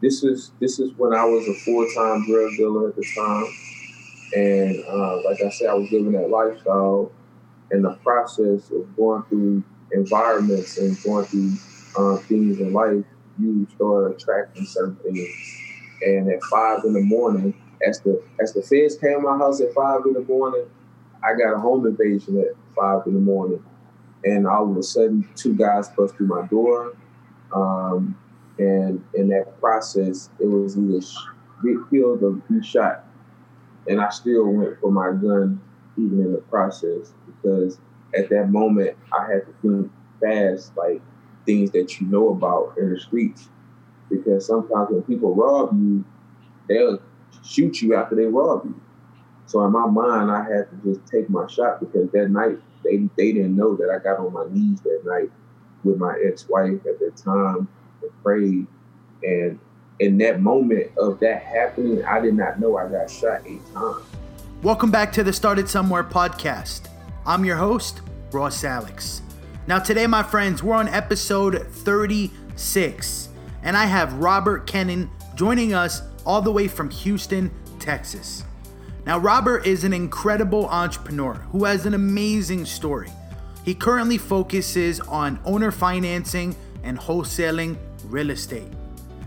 this is this is when I was a full time drug dealer at the time, and uh, like I said, I was living that lifestyle. And the process of going through environments and going through uh, things in life, you start attracting certain things. And at five in the morning, as the as the feds came to my house at five in the morning, I got a home invasion at five in the morning, and all of a sudden, two guys bust through my door. Um, and in that process, it was either get killed or be shot. And I still went for my gun, even in the process, because at that moment, I had to think fast, like things that you know about in the streets. Because sometimes when people rob you, they'll shoot you after they rob you. So in my mind, I had to just take my shot because that night they they didn't know that I got on my knees that night with my ex-wife at that time prayed. And in that moment of that happening, I did not know I got shot eight times. Welcome back to the Started Somewhere podcast. I'm your host, Ross Alex. Now, today, my friends, we're on episode 36, and I have Robert Kennan joining us all the way from Houston, Texas. Now, Robert is an incredible entrepreneur who has an amazing story. He currently focuses on owner financing and wholesaling real estate.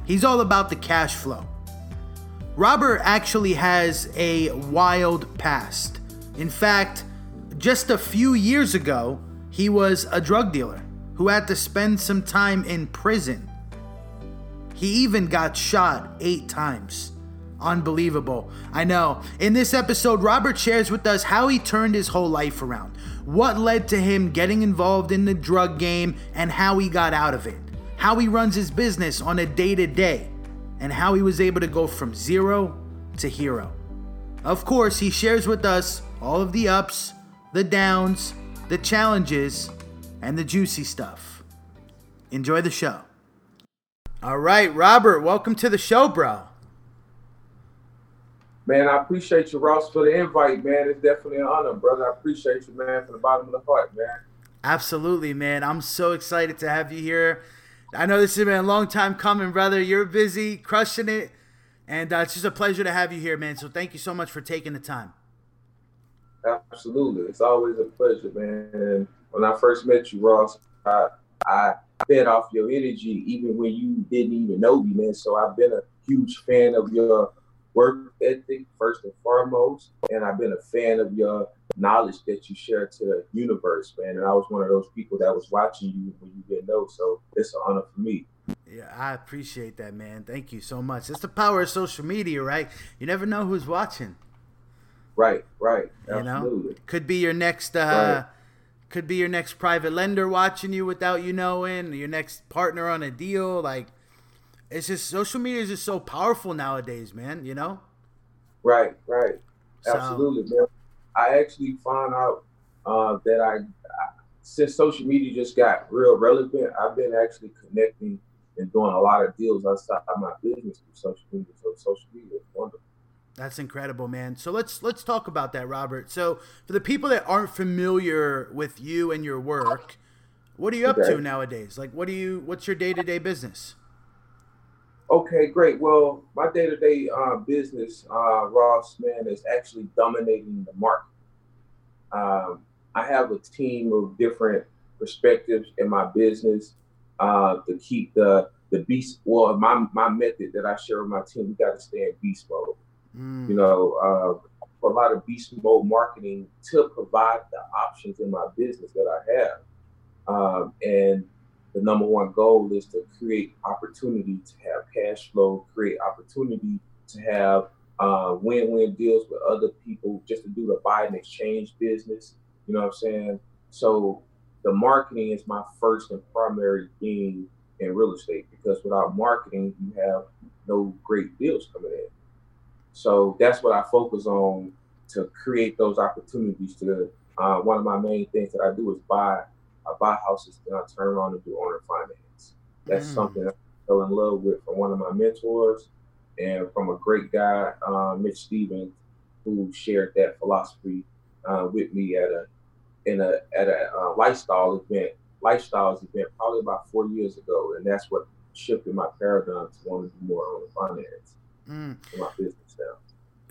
He's all about the cash flow. Robert actually has a wild past. In fact, just a few years ago, he was a drug dealer who had to spend some time in prison. He even got shot eight times. Unbelievable. I know. In this episode, Robert shares with us how he turned his whole life around, what led to him getting involved in the drug game, and how he got out of it, how he runs his business on a day to day, and how he was able to go from zero to hero. Of course, he shares with us all of the ups, the downs, the challenges, and the juicy stuff. Enjoy the show. All right, Robert, welcome to the show, bro. Man, I appreciate you, Ross, for the invite, man. It's definitely an honor, brother. I appreciate you, man, from the bottom of the heart, man. Absolutely, man. I'm so excited to have you here. I know this has been a long time coming, brother. You're busy, crushing it. And uh, it's just a pleasure to have you here, man. So thank you so much for taking the time. Absolutely. It's always a pleasure, man. When I first met you, Ross, I, I fed off your energy even when you didn't even know me, man. So I've been a huge fan of your work ethic first and foremost, and I've been a fan of your knowledge that you share to the universe, man. And I was one of those people that was watching you when you didn't know, so it's an honor for me. Yeah, I appreciate that, man. Thank you so much. It's the power of social media, right? You never know who's watching. Right, right. Absolutely. You know, could be your next uh right. could be your next private lender watching you without you knowing, your next partner on a deal, like it's just social media is just so powerful nowadays, man. You know. Right, right, so, absolutely, man. I actually found out uh, that I, I, since social media just got real relevant, I've been actually connecting and doing a lot of deals outside of my business through social media. So social media is wonderful. That's incredible, man. So let's let's talk about that, Robert. So for the people that aren't familiar with you and your work, what are you up okay. to nowadays? Like, what do you? What's your day to day business? Okay, great. Well, my day to day business, uh, Ross, man, is actually dominating the market. Um, I have a team of different perspectives in my business uh, to keep the the beast. Well, my my method that I share with my team, we got to stay in beast mode. Mm. You know, uh, a lot of beast mode marketing to provide the options in my business that I have, um, and the number one goal is to create opportunity to have cash flow, create opportunity to have uh, win-win deals with other people, just to do the buy and exchange business. You know what I'm saying? So the marketing is my first and primary thing in real estate because without marketing, you have no great deals coming in. So that's what I focus on to create those opportunities. To uh, one of my main things that I do is buy I buy houses, then I turn around and do owner finance. That's mm. something I fell in love with from one of my mentors and from a great guy, uh, Mitch Stevens, who shared that philosophy uh, with me at a in a at a uh, lifestyle event, lifestyles event, probably about four years ago, and that's what shifted my paradigm to want to do more on the finance mm. in my business now.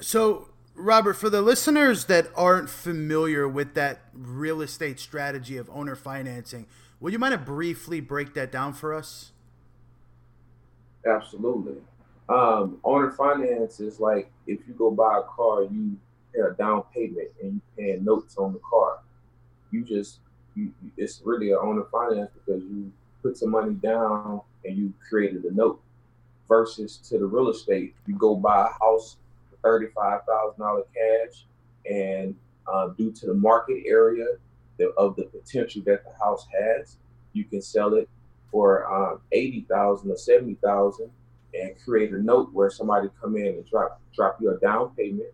So, Robert, for the listeners that aren't familiar with that real estate strategy of owner financing, would you mind to briefly break that down for us? Absolutely. Um, owner finance is like if you go buy a car, you pay a down payment and you pay notes on the car. You just you, it's really an owner finance because you put some money down and you created a note. Versus to the real estate, you go buy a house for thirty-five thousand dollar cash, and uh, due to the market area of the potential that the house has, you can sell it for um, eighty thousand or seventy thousand, and create a note where somebody come in and drop drop you a down payment.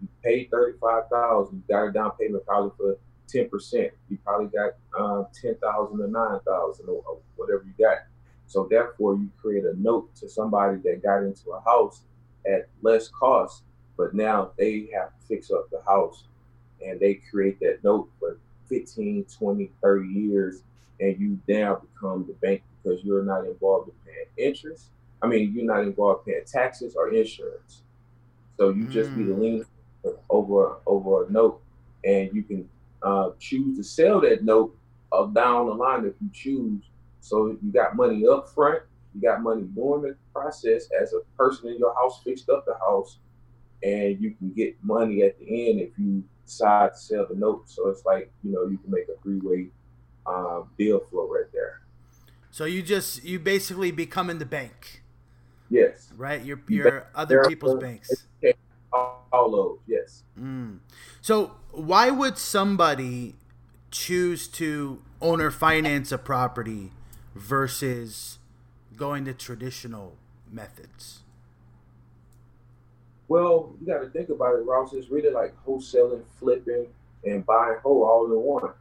You pay thirty five thousand. You got a down payment probably for ten percent. You probably got uh, ten thousand or nine thousand or whatever you got. So therefore, you create a note to somebody that got into a house at less cost, but now they have to fix up the house, and they create that note for 15, 20, 30 years, and you now become the bank because you're not involved in paying interest I mean, you're not involved paying taxes or insurance. So you just mm. be the mm. lien over over a note, and you can uh, choose to sell that note uh, down the line if you choose. So you got money up front, you got money during the process as a person in your house fixed up the house, and you can get money at the end if you decide to sell the note. So it's like you know you can make a three way uh, deal flow right there. So you just you basically become in the bank. Yes. Right. Your your other people's banks. All those. Yes. Mm. So why would somebody choose to owner finance a property versus going to traditional methods? Well, you got to think about it, Ross. It's really like wholesaling, flipping, and buying whole all in one.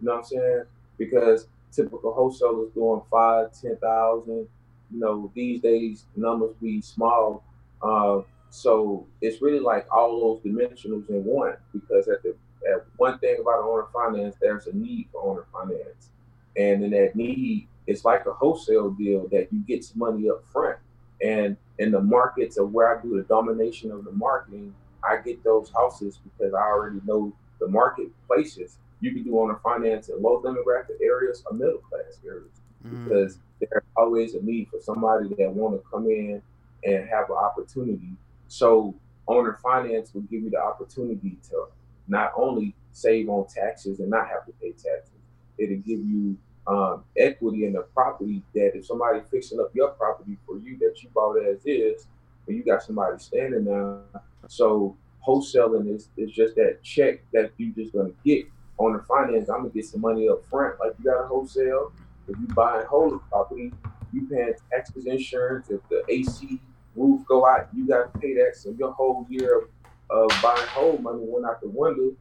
You know what I'm saying? Because typical wholesalers doing five, ten thousand, you know, these days numbers be small. Uh, so it's really like all those dimensionals in one because at the at one thing about owner finance, there's a need for owner finance. And in that need, it's like a wholesale deal that you get some money up front. And in the markets of where I do the domination of the marketing, I get those houses because I already know the marketplaces. You can do owner finance in low demographic areas or middle class areas mm. because there's always a need for somebody that want to come in and have an opportunity. So owner finance will give you the opportunity to not only save on taxes and not have to pay taxes, it'll give you um, equity in the property that if somebody fixing up your property for you that you bought as is, but you got somebody standing there. So wholesaling is, is just that check that you just gonna get on the finance. I'm gonna get some money up front, like you got a wholesale, if you buy a whole property, you paying taxes, insurance. If the AC roof go out, you got to pay that. So your whole year of, of buying whole money went out the window.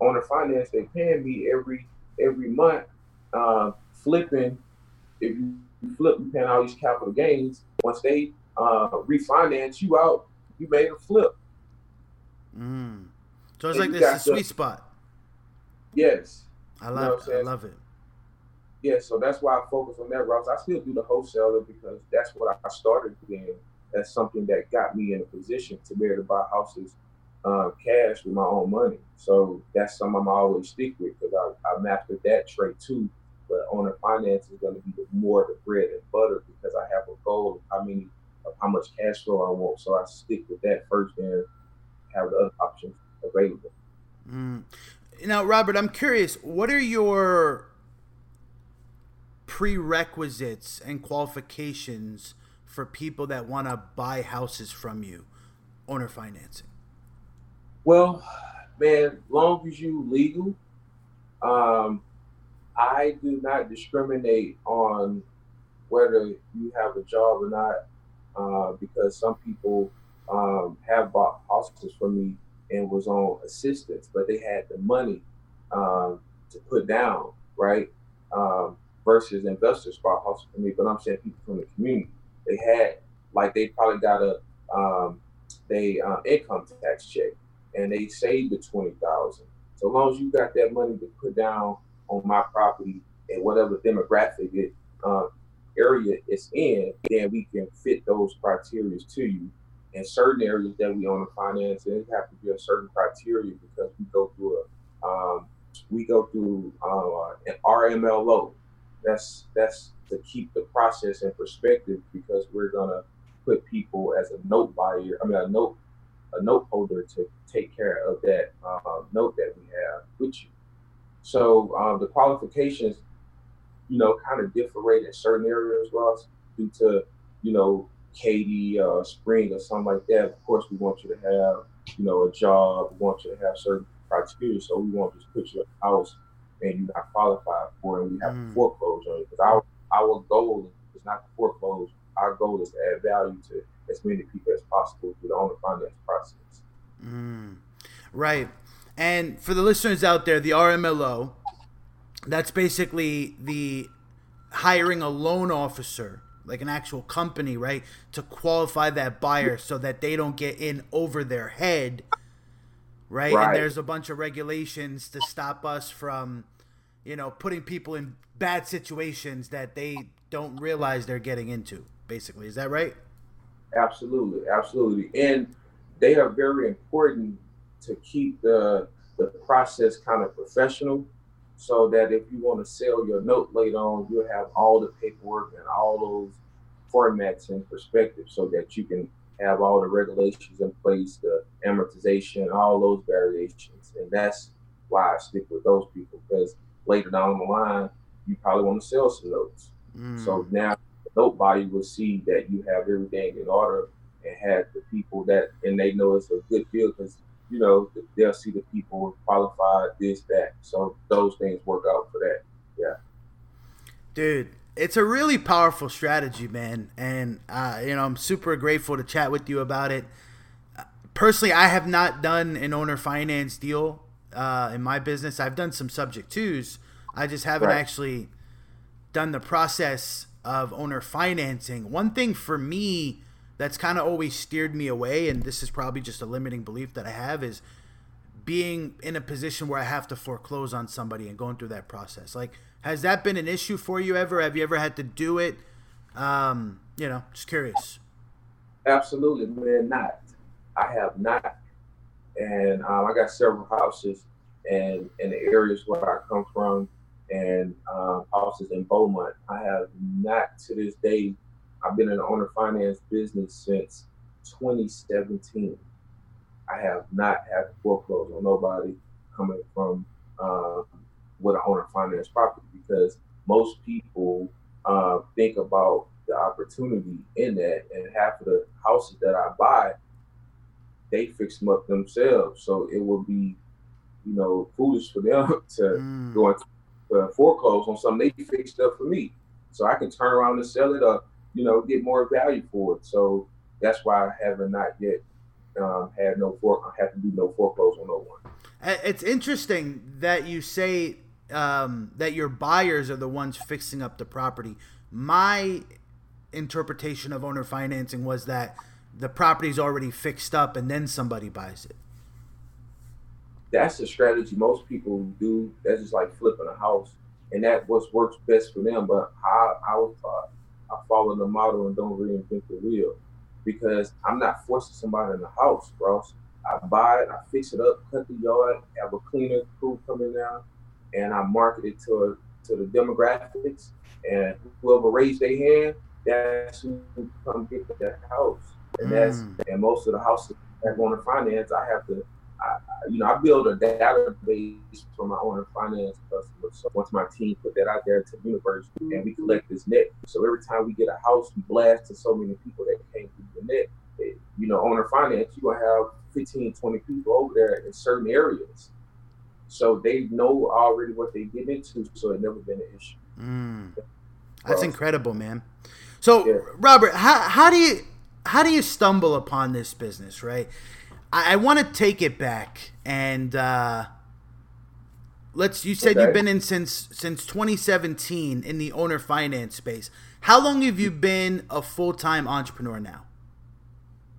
On the finance, they paying me every every month. Uh, flipping, if you flip, you paying all these capital gains. Once they uh, refinance you out, you made a flip. Mm. So it's and like this sweet spot. Yes. I love you know I love it yeah, so that's why I focus on that route. I still do the wholesaler because that's what I started doing. That's something that got me in a position to be able to buy houses uh, cash with my own money. So that's something I'm always stick with because I, I mastered that trade too. But owner finance is going to be more the bread and butter because I have a goal of how many of how much cash flow I want. So I stick with that first and have the other options available. Mm. Now, Robert, I'm curious. What are your prerequisites and qualifications for people that want to buy houses from you, owner financing? Well, man, long as you legal, um, I do not discriminate on whether you have a job or not, uh, because some people um, have bought houses for me and was on assistance, but they had the money um, to put down, right? Um, versus investors bought houses for me, but I'm saying people from the community. They had like they probably got a um, they uh, income tax check and they saved the twenty thousand. So long as you got that money to put down on my property and whatever demographic it uh, area it's in, then we can fit those criteria to you. In certain areas that we own and finance, it have to be a certain criteria because we go through a um, we go through uh, an RMLO. That's that's to keep the process in perspective because we're gonna put people as a note buyer. I mean, a note a note holder to take care of that uh, note that we have with you. So um, the qualifications, you know, kind of differentiate in certain areas, Ross, due to you know Katy, uh, Spring, or something like that. Of course, we want you to have you know a job. We want you to have certain criteria. So we won't just put you in a house and you're not qualified for it. And we have mm. to foreclose on it because our our goal is not to foreclose. Our goal is to add value to as many people as possible through the owner finance process. Mm. Right. And for the listeners out there, the RMLO, that's basically the hiring a loan officer, like an actual company, right, to qualify that buyer so that they don't get in over their head, right? right? And there's a bunch of regulations to stop us from, you know, putting people in bad situations that they don't realize they're getting into, basically. Is that right? Absolutely, absolutely. And they are very important to keep the the process kind of professional so that if you want to sell your note later on, you'll have all the paperwork and all those formats in perspective so that you can have all the regulations in place, the amortization, all those variations. And that's why I stick with those people because later down the line, you probably want to sell some notes. Mm. So now the note nobody will see that you have everything in order and have the people that, and they know it's a good deal because you know, they'll see the people qualified, this, that. So those things work out for that. Yeah. Dude, it's a really powerful strategy, man. And, uh, you know, I'm super grateful to chat with you about it. Personally, I have not done an owner finance deal uh, in my business. I've done some subject twos. I just haven't right. actually done the process of owner financing. One thing for me, that's kind of always steered me away and this is probably just a limiting belief that i have is being in a position where i have to foreclose on somebody and going through that process. Like has that been an issue for you ever? Have you ever had to do it? Um, you know just curious. Absolutely man not. I have not. And um, i got several houses and in the areas where i come from and uh, houses in beaumont. I have not to this day I've been in the owner finance business since 2017. I have not had to foreclose on nobody coming from um, with an owner finance property because most people uh, think about the opportunity in that, and half of the houses that I buy, they fix them up themselves. So it would be, you know, foolish for them to mm. go into uh, foreclose on something they fixed up for me. So I can turn around and sell it up you know, get more value for it. So that's why I haven't not yet um, had no for have to do no foreclose on no one. It's interesting that you say um, that your buyers are the ones fixing up the property. My interpretation of owner financing was that the property's already fixed up and then somebody buys it. That's the strategy most people do. That's just like flipping a house, and that what works best for them. But I, I was taught I follow the model and don't reinvent the wheel because I'm not forcing somebody in the house, bro. I buy it, I fix it up, cut the yard, have a cleaner crew coming down, and I market it to to the demographics. And whoever raise their hand, that's who come get the house. And mm. that's and most of the houses that want to finance, I have to you know, I build a database for my owner finance customers. So once my team put that out there to the universe and we collect this net. So every time we get a house, we blast to so many people that came through the net. you know, owner finance, you're going to have 15, 20 people over there in certain areas. So they know already what they get into. So it never been an issue. Mm. That's incredible, man. So yeah. Robert, how, how do you, how do you stumble upon this business, right? I, I want to take it back and uh, let's. You said okay. you've been in since since 2017 in the owner finance space. How long have you been a full time entrepreneur now?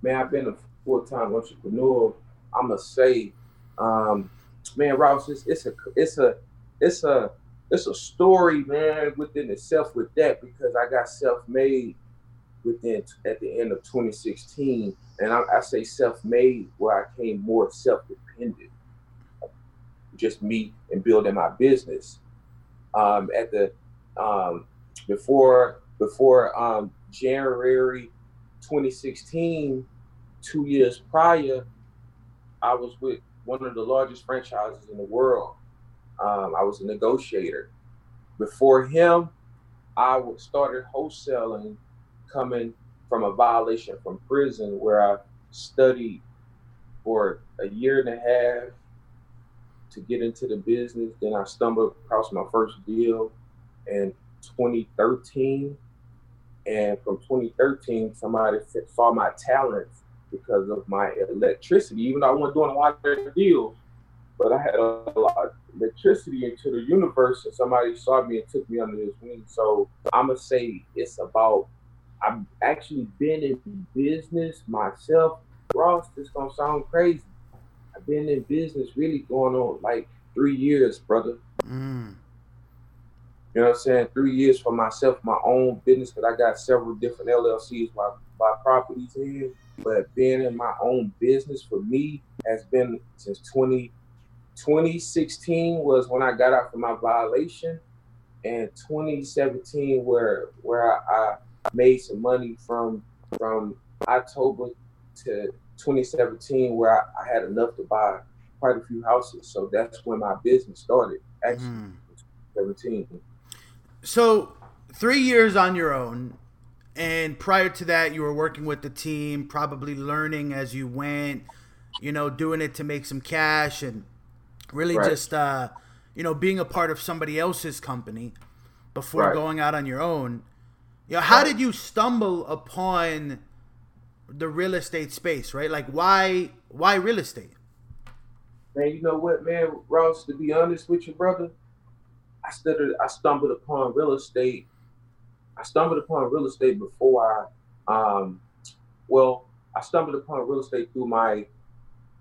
Man, I've been a full time entrepreneur. I'm gonna say, um, man, Ross, it's, it's a it's a it's a it's a story, man, within itself with that because I got self-made within at the end of 2016, and I, I say self-made where I came more self-dependent, just me and building my business. Um, at the um, before before um, January 2016, two years prior, I was with one of the largest franchises in the world. Um, I was a negotiator. Before him, I started wholesaling coming from a violation from prison where I studied for a year and a half to get into the business. Then I stumbled across my first deal in 2013. And from 2013, somebody saw my talents because of my electricity, even though I wasn't doing a lot of deals, but I had a lot of electricity into the universe and somebody saw me and took me under his wing. So I'm gonna say it's about I've actually been in business myself. Ross, this gonna sound crazy. I've been in business really going on like three years, brother. Mm. You know what I'm saying? Three years for myself, my own business, because I got several different LLCs my buy properties in. But being in my own business for me has been since 20, 2016 was when I got out from my violation, and 2017 where where I, I made some money from from October to 2017 where I, I, had enough to buy quite a few houses. So that's when my business started. Actually, mm. 17. So three years on your own, and prior to that, you were working with the team, probably learning as you went. You know, doing it to make some cash and really right. just uh, you know being a part of somebody else's company before right. going out on your own. You know, how right. did you stumble upon the real estate space? Right, like why why real estate? Man, you know what, man, Ross. To be honest with you, brother, I studied. I stumbled upon real estate. I stumbled upon real estate before I, um, well, I stumbled upon real estate through my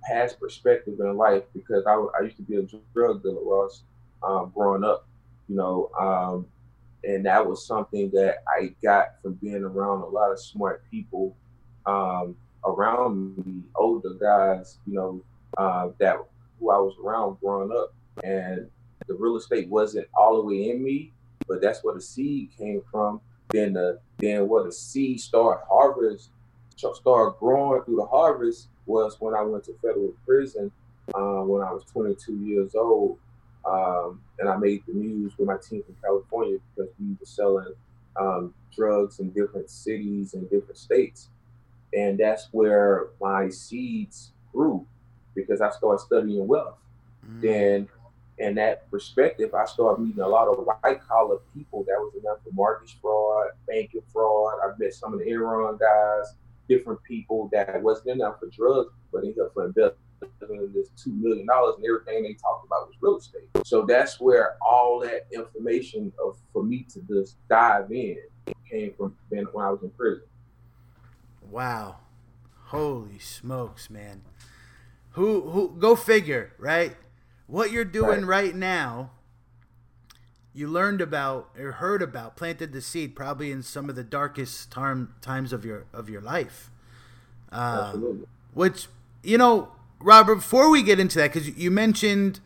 past perspective in life because I, I used to be a drug dealer, Ross, um, growing up, you know, um, and that was something that I got from being around a lot of smart people um, around me, older guys, you know, uh, that who I was around growing up, and the real estate wasn't all the way in me, but that's where the seed came from. Then the then where the seed started harvest, started growing through the harvest was when I went to federal prison uh, when I was 22 years old. Um, and I made the news with my team from California because we were selling um, drugs in different cities and different states. And that's where my seeds grew because I started studying wealth. Mm. Then, in that perspective, I started meeting a lot of white collar people that was enough for mortgage fraud, banking fraud. I met some of the Enron guys different people that wasn't enough for drugs, but up for this two million dollars and everything they talked about was real estate. So that's where all that information of for me to just dive in came from when I was in prison. Wow. Holy smokes, man. Who who go figure, right? What you're doing right, right now you learned about or heard about, planted the seed probably in some of the darkest time, times of your of your life. Um, Absolutely. Which you know, Robert. Before we get into that, because you mentioned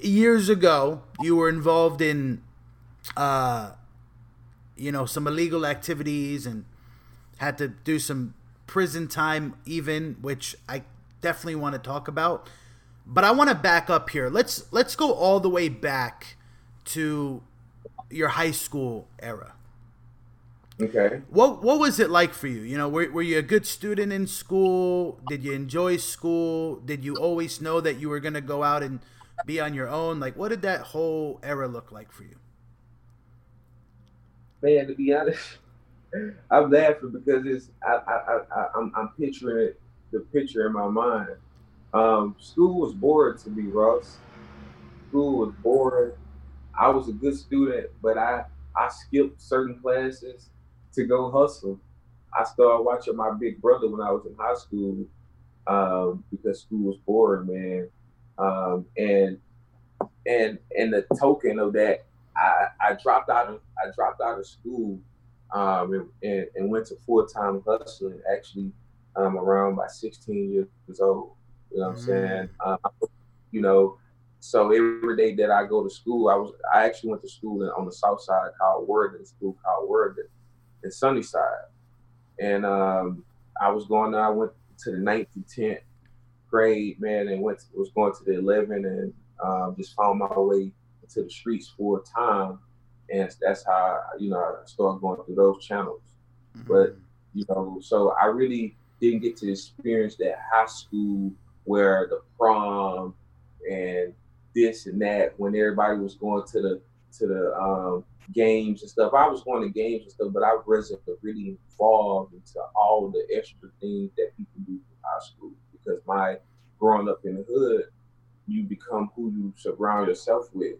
years ago you were involved in, uh, you know, some illegal activities and had to do some prison time, even, which I definitely want to talk about. But I want to back up here. Let's let's go all the way back to your high school era. Okay. What what was it like for you? You know, were, were you a good student in school? Did you enjoy school? Did you always know that you were going to go out and be on your own? Like, what did that whole era look like for you? Man, to be honest, I'm laughing because it's I I, I I'm, I'm picturing the picture in my mind um, school was boring to me, Ross. School was boring. I was a good student, but I I skipped certain classes to go hustle. I started watching my big brother when I was in high school um, because school was boring, man. Um, and and and the token of that, I, I dropped out of I dropped out of school um, and, and, and went to full time hustling actually um, around by 16 years old. You know what I'm saying? Uh, you know, so every day that I go to school, I was I actually went to school on the south side called Worthing, school called Worthing in Sunnyside. And um, I was going there, I went to the ninth and tenth grade, man, and went to, was going to the 11 and um, just found my way to the streets full time. And that's how, you know, I started going through those channels. Mm-hmm. But, you know, so I really didn't get to experience that high school where the prom and this and that when everybody was going to the to the um, games and stuff. I was going to games and stuff, but I wasn't really involved into all the extra things that people do in high school because my growing up in the hood, you become who you surround yourself with.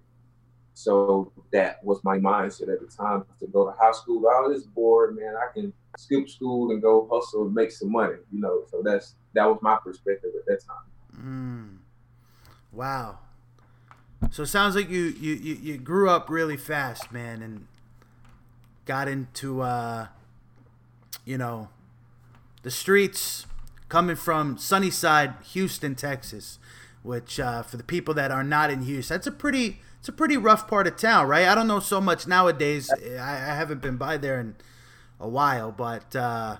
So that was my mindset at the time to go to high school. I was bored, man. I can skip school and go hustle and make some money, you know. So that's that was my perspective at that time. Mm. Wow. So it sounds like you, you you you grew up really fast, man, and got into uh, you know the streets coming from Sunnyside, Houston, Texas, which uh, for the people that are not in Houston, that's a pretty it's a pretty rough part of town, right? I don't know so much nowadays. I, I haven't been by there in a while, but uh,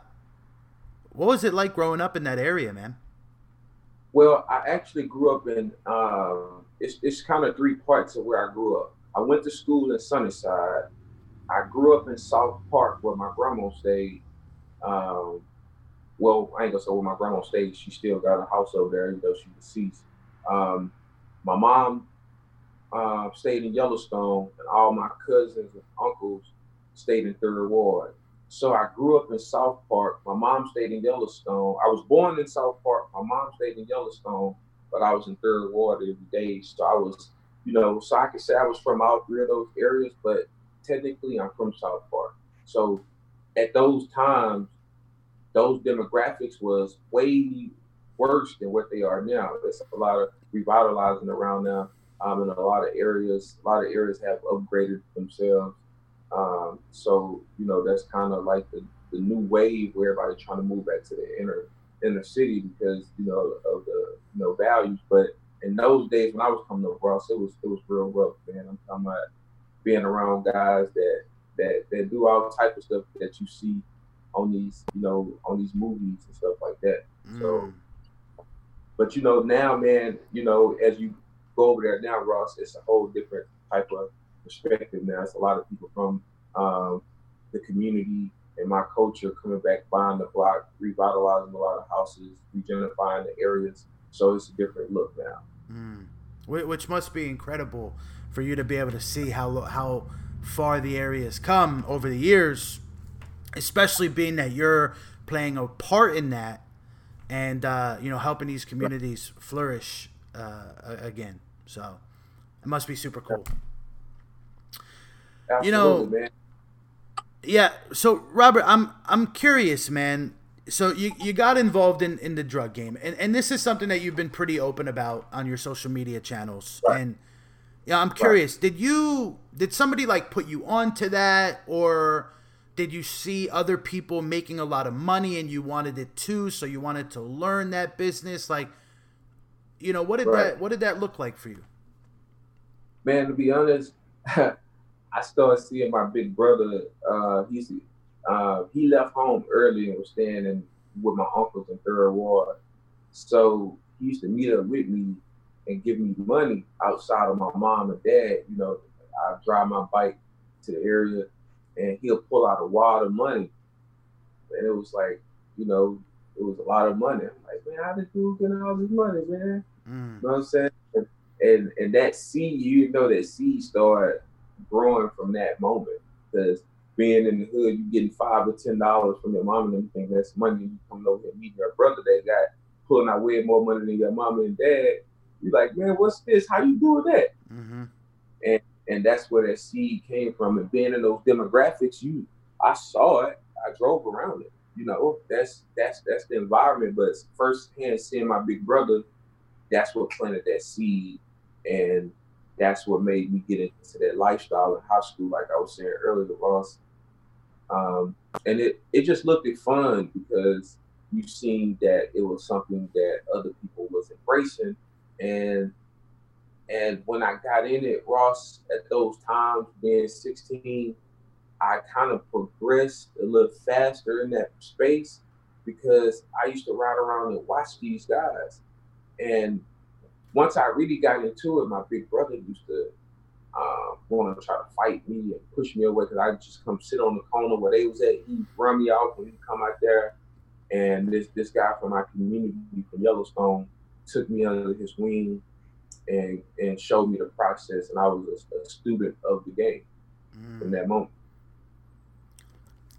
what was it like growing up in that area, man? Well, I actually grew up in um, it's it's kind of three parts of where I grew up. I went to school in Sunnyside. I grew up in South Park where my grandma stayed. Um, well, I ain't gonna say where my grandma stayed. She still got a house over there, even though she's deceased. Um, my mom uh, stayed in Yellowstone, and all my cousins and uncles stayed in Third Ward. So I grew up in South Park. My mom stayed in Yellowstone. I was born in South Park. My mom stayed in Yellowstone, but I was in Third Ward every day. So I was, you know, so I could say I was from all three of those areas, but technically I'm from South Park. So at those times, those demographics was way worse than what they are now. There's a lot of revitalizing around now. Um, in a lot of areas, a lot of areas have upgraded themselves um, so you know that's kind of like the, the new wave where everybody's trying to move back to the inner inner city because you know of the you know values. But in those days when I was coming to Ross, it was it was real rough, man. I'm talking about being around guys that that that do all type of stuff that you see on these you know on these movies and stuff like that. Mm. So, but you know now, man, you know as you go over there now, Ross, it's a whole different type of perspective now. It's a lot of people from um, the community and my culture coming back, buying the block, revitalizing a lot of houses, regenifying the areas. So it's a different look now. Mm. Which must be incredible for you to be able to see how how far the area has come over the years, especially being that you're playing a part in that and uh, you know helping these communities flourish uh, again. So it must be super cool. Absolutely, you know, man. Yeah. So Robert, I'm I'm curious, man. So you, you got involved in, in the drug game, and, and this is something that you've been pretty open about on your social media channels. Right. And yeah, I'm curious. Right. Did you did somebody like put you onto that, or did you see other people making a lot of money and you wanted it too, so you wanted to learn that business? Like, you know, what did right. that what did that look like for you? Man, to be honest, I started seeing my big brother. Uh, he's uh, he left home early and was staying in with my uncles in Third Ward. So he used to meet up with me and give me money outside of my mom and dad. You know, I drive my bike to the area and he'll pull out a wad of money. And it was like, you know, it was a lot of money. I'm like, man, how did you get all this money, man? Mm. You know what I'm saying? And, and and that seed, you know, that seed started growing from that moment because being in the hood, you getting five or ten dollars from your mom and everything. That's money. You coming over here meeting your brother that got pulling out way more money than your mom and dad. You're like, man, what's this? How you doing that? Mm-hmm. And and that's where that seed came from. And being in those demographics, you, I saw it. I drove around it. You know, that's that's that's the environment. But firsthand seeing my big brother, that's what planted that seed. And that's what made me get into that lifestyle in high school, like I was saying earlier, Ross. Um, and it it just looked fun because you seen that it was something that other people was embracing, and and when I got in it, Ross, at those times, being 16, I kind of progressed a little faster in that space because I used to ride around and watch these guys. And once I really got into it, my big brother used to um, want to try to fight me and push me away because I just come sit on the corner where they was at. He'd run me off when he come out there. And this this guy from my community from Yellowstone took me under his wing and and showed me the process. And I was a, a student of the game mm. in that moment.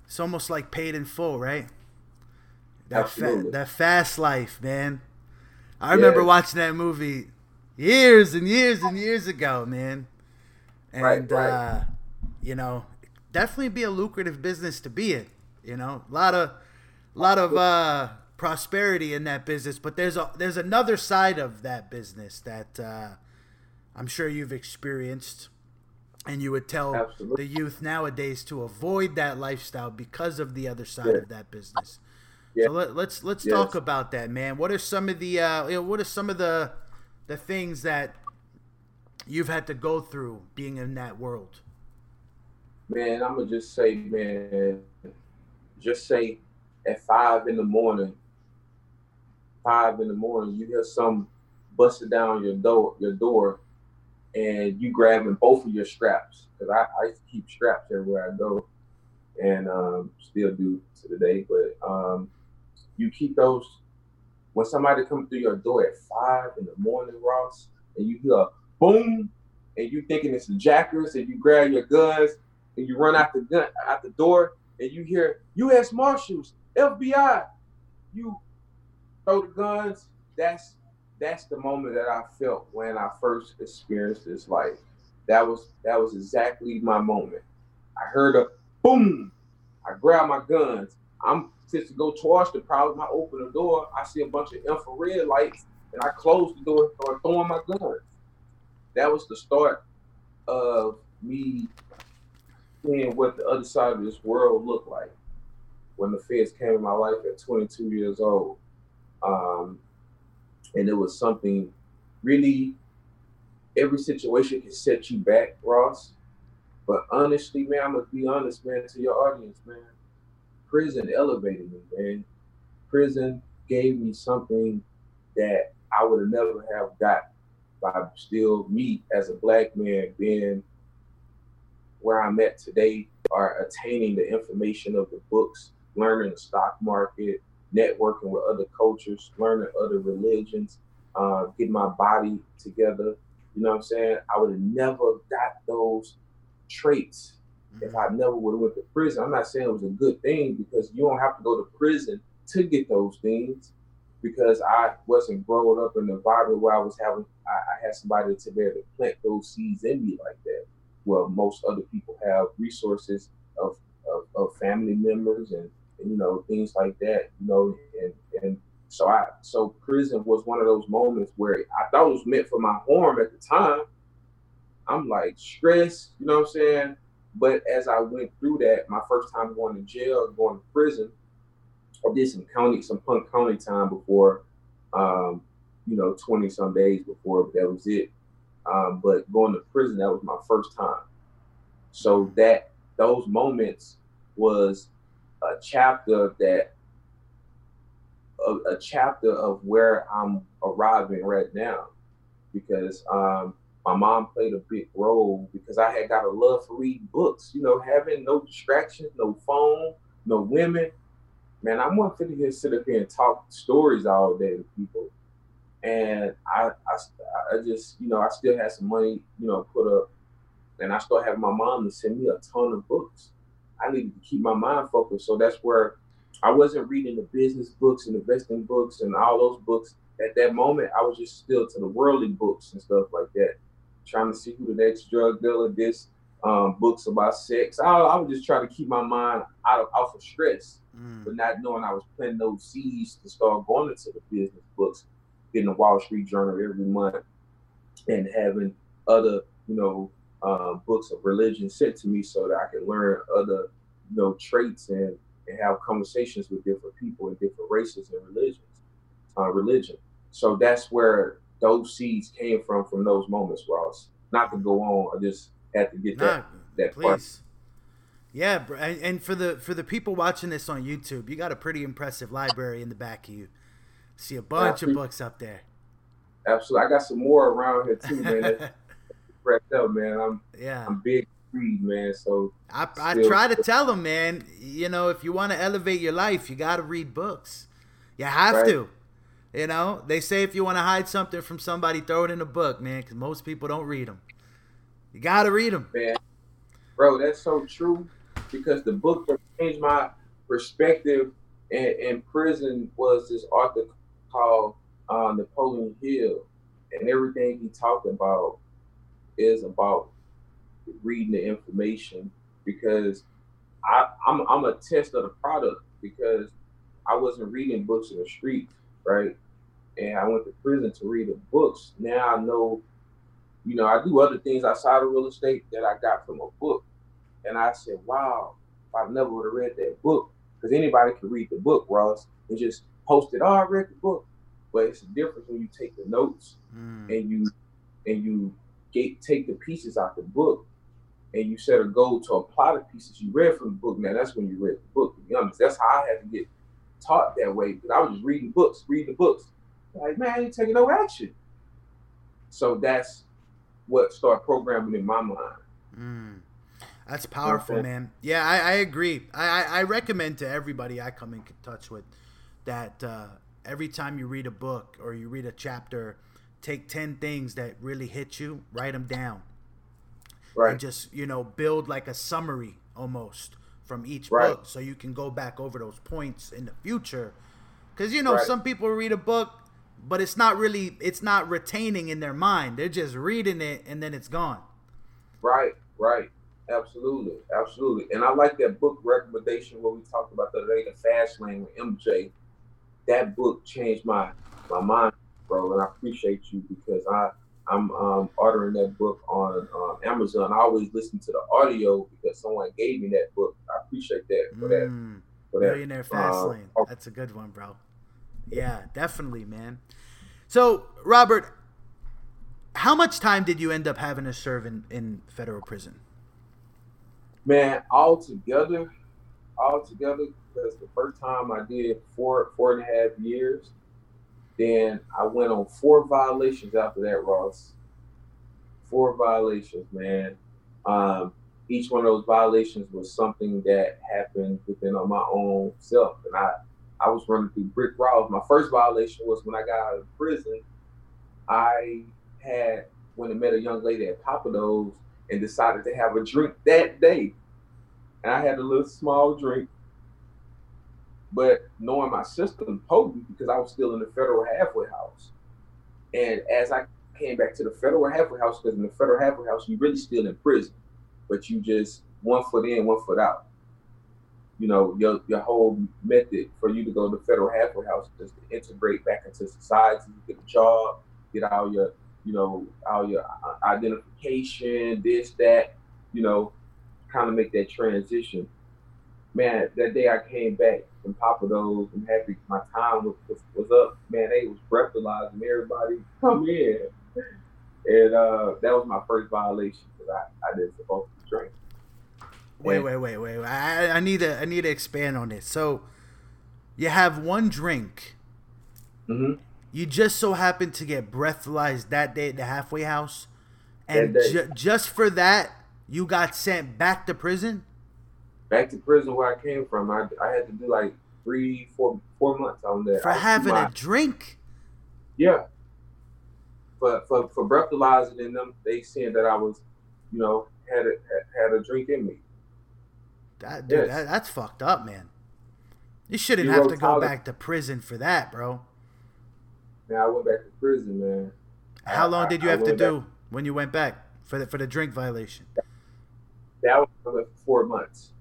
It's almost like paid in full, right? That fa- that fast life, man. I remember yeah. watching that movie years and years and years ago, man. And right, right. Uh, you know, definitely be a lucrative business to be in. You know, a lot of, a lot of uh, prosperity in that business, but there's a there's another side of that business that uh, I'm sure you've experienced and you would tell Absolutely. the youth nowadays to avoid that lifestyle because of the other side yeah. of that business. Yeah. So let, us let's, let's yes. talk about that, man. What are some of the uh, you know, what are some of the the things that you've had to go through being in that world? Man, I'm gonna just say, man, just say at five in the morning, five in the morning, you hear some busting down your door, your door, and you grabbing both of your straps because I, I used to keep straps everywhere I go, and um, still do to today. But um, you keep those when somebody comes through your door at five in the morning, Ross, and you hear a boom, and you thinking it's the jackers, and you grab your guns and you run out the gun out the door, and you hear U.S. Marshals, FBI, you throw the guns. That's that's the moment that I felt when I first experienced this life. That was that was exactly my moment. I heard a boom. I grabbed my guns. I'm to go towards the problem. I open the door. I see a bunch of infrared lights, and I close the door and start throwing my guns. That was the start of me seeing what the other side of this world looked like when the feds came in my life at 22 years old. Um, and it was something really every situation can set you back, Ross. But honestly, man, I'm gonna be honest, man, to your audience, man. Prison elevated me, man. Prison gave me something that I would have never have got by still me as a black man being where I'm at today or attaining the information of the books, learning the stock market, networking with other cultures, learning other religions, uh, getting my body together. You know what I'm saying? I would have never got those traits if. I never would have went to prison. I'm not saying it was a good thing because you don't have to go to prison to get those things because I wasn't growing up in the environment where I was having I, I had somebody to be able to plant those seeds in me like that. Well, most other people have resources of, of, of family members and you know things like that you know and and so i so prison was one of those moments where i thought it was meant for my harm at the time i'm like stressed you know what i'm saying but as i went through that my first time going to jail going to prison i did some county some punk county time before um you know 20 some days before but that was it. Um but going to prison that was my first time. So that those moments was a chapter that a, a, chapter of where I'm arriving right now. Because um, my mom played a big role because I had got a love for reading books, you know, having no distractions, no phone, no women. Man, I'm one to here sit up here and talk stories all day to people. And I, I, I just, you know, I still had some money, you know, put up, and I started having my mom to send me a ton of books. I needed to keep my mind focused. So that's where I wasn't reading the business books and investing books and all those books. At that moment, I was just still to the worldly books and stuff like that, trying to see who the next drug dealer, this um, books about sex. I, I was just trying to keep my mind out of off of stress, mm. but not knowing I was planting those seeds to start going into the business books, getting the Wall Street Journal every month, and having other, you know, uh, books of religion sent to me so that I can learn other, you know, traits and, and have conversations with different people and different races and religions, uh, religion. So that's where those seeds came from from those moments, Ross. Not to go on, I just had to get that that please. Part. Yeah, bro. and for the for the people watching this on YouTube, you got a pretty impressive library in the back of you. See a bunch of books up there. Absolutely, I got some more around here too, man. Wrapped up, man. I'm yeah, I'm big read, man. So I I try to tell them, man. You know, if you want to elevate your life, you got to read books. You have right. to. You know, they say if you want to hide something from somebody, throw it in a book, man, because most people don't read them. You got to read them, man. Bro, that's so true because the book that changed my perspective in, in prison was this author called uh, Napoleon Hill, and everything he talked about is about reading the information because I, I'm I'm a test of the product because I wasn't reading books in the street, right? And I went to prison to read the books. Now I know, you know, I do other things outside of real estate that I got from a book. And I said, wow, if I never would have read that book, because anybody can read the book, Ross, and just post it. Oh, I read the book. But it's a difference when you take the notes mm. and you and you get take the pieces out the book and you set a goal to apply the pieces you read from the book. Now that's when you read the book. To be honest, that's how I had to get taught that way because I was just reading books, reading the books. Like man, you taking no action. So that's what started programming in my mind. Mm. That's powerful, okay. man. Yeah, I, I agree. I, I, recommend to everybody I come in touch with that uh, every time you read a book or you read a chapter, take 10 things that really hit you, write them down. Right. And just, you know, build like a summary almost from each right. book so you can go back over those points in the future. Because, you know, right. some people read a book, but it's not really, it's not retaining in their mind. They're just reading it and then it's gone. Right, right. Absolutely, absolutely. And I like that book recommendation where we talked about the other day, the Fast Lane with MJ. That book changed my my mind, bro, and I appreciate you because I I'm um, ordering that book on um, Amazon. I always listen to the audio because someone gave me that book. I appreciate that for that. Mm, for that Millionaire Fast Lane. Um, That's a good one, bro. Yeah, definitely, man. So, Robert, how much time did you end up having to serve in, in federal prison? Man, all together, all together, because the first time I did four four and a half years, then I went on four violations after that, Ross. Four violations, man. Um, each one of those violations was something that happened within my own self, and I I was running through brick walls. My first violation was when I got out of prison. I had when I met a young lady at Pappadeaux and decided to have a drink that day. And I had a little small drink. But knowing my system potent because I was still in the federal halfway house. And as I came back to the federal halfway house, because in the federal halfway house, you're really still in prison, but you just one foot in, one foot out. You know, your your whole method for you to go to the federal halfway house is to integrate back into society, get a job, get all your you know, all your identification, this, that, you know, kind of make that transition. Man, that day I came back from Pappadeaux and happy my time was, was, was up. Man, they was breathalyzing everybody come in. And uh, that was my first violation because I, I didn't supposed to drink. Wait, wait, wait, wait, wait. I, I need to I need to expand on this. So you have one drink. Mm-hmm you just so happened to get breathalyzed that day at the halfway house, and ju- just for that, you got sent back to prison. Back to prison where I came from. I, I had to do like three, four, four months on there for having my, a drink. Yeah. For for for breathalyzing in them, they said that I was, you know, had a had a drink in me. That dude, yes. that, that's fucked up, man. You shouldn't have to go back to prison for that, bro. Man, I went back to prison, man. How I, long did you I, have I to do back. when you went back for the for the drink violation? That was for four months.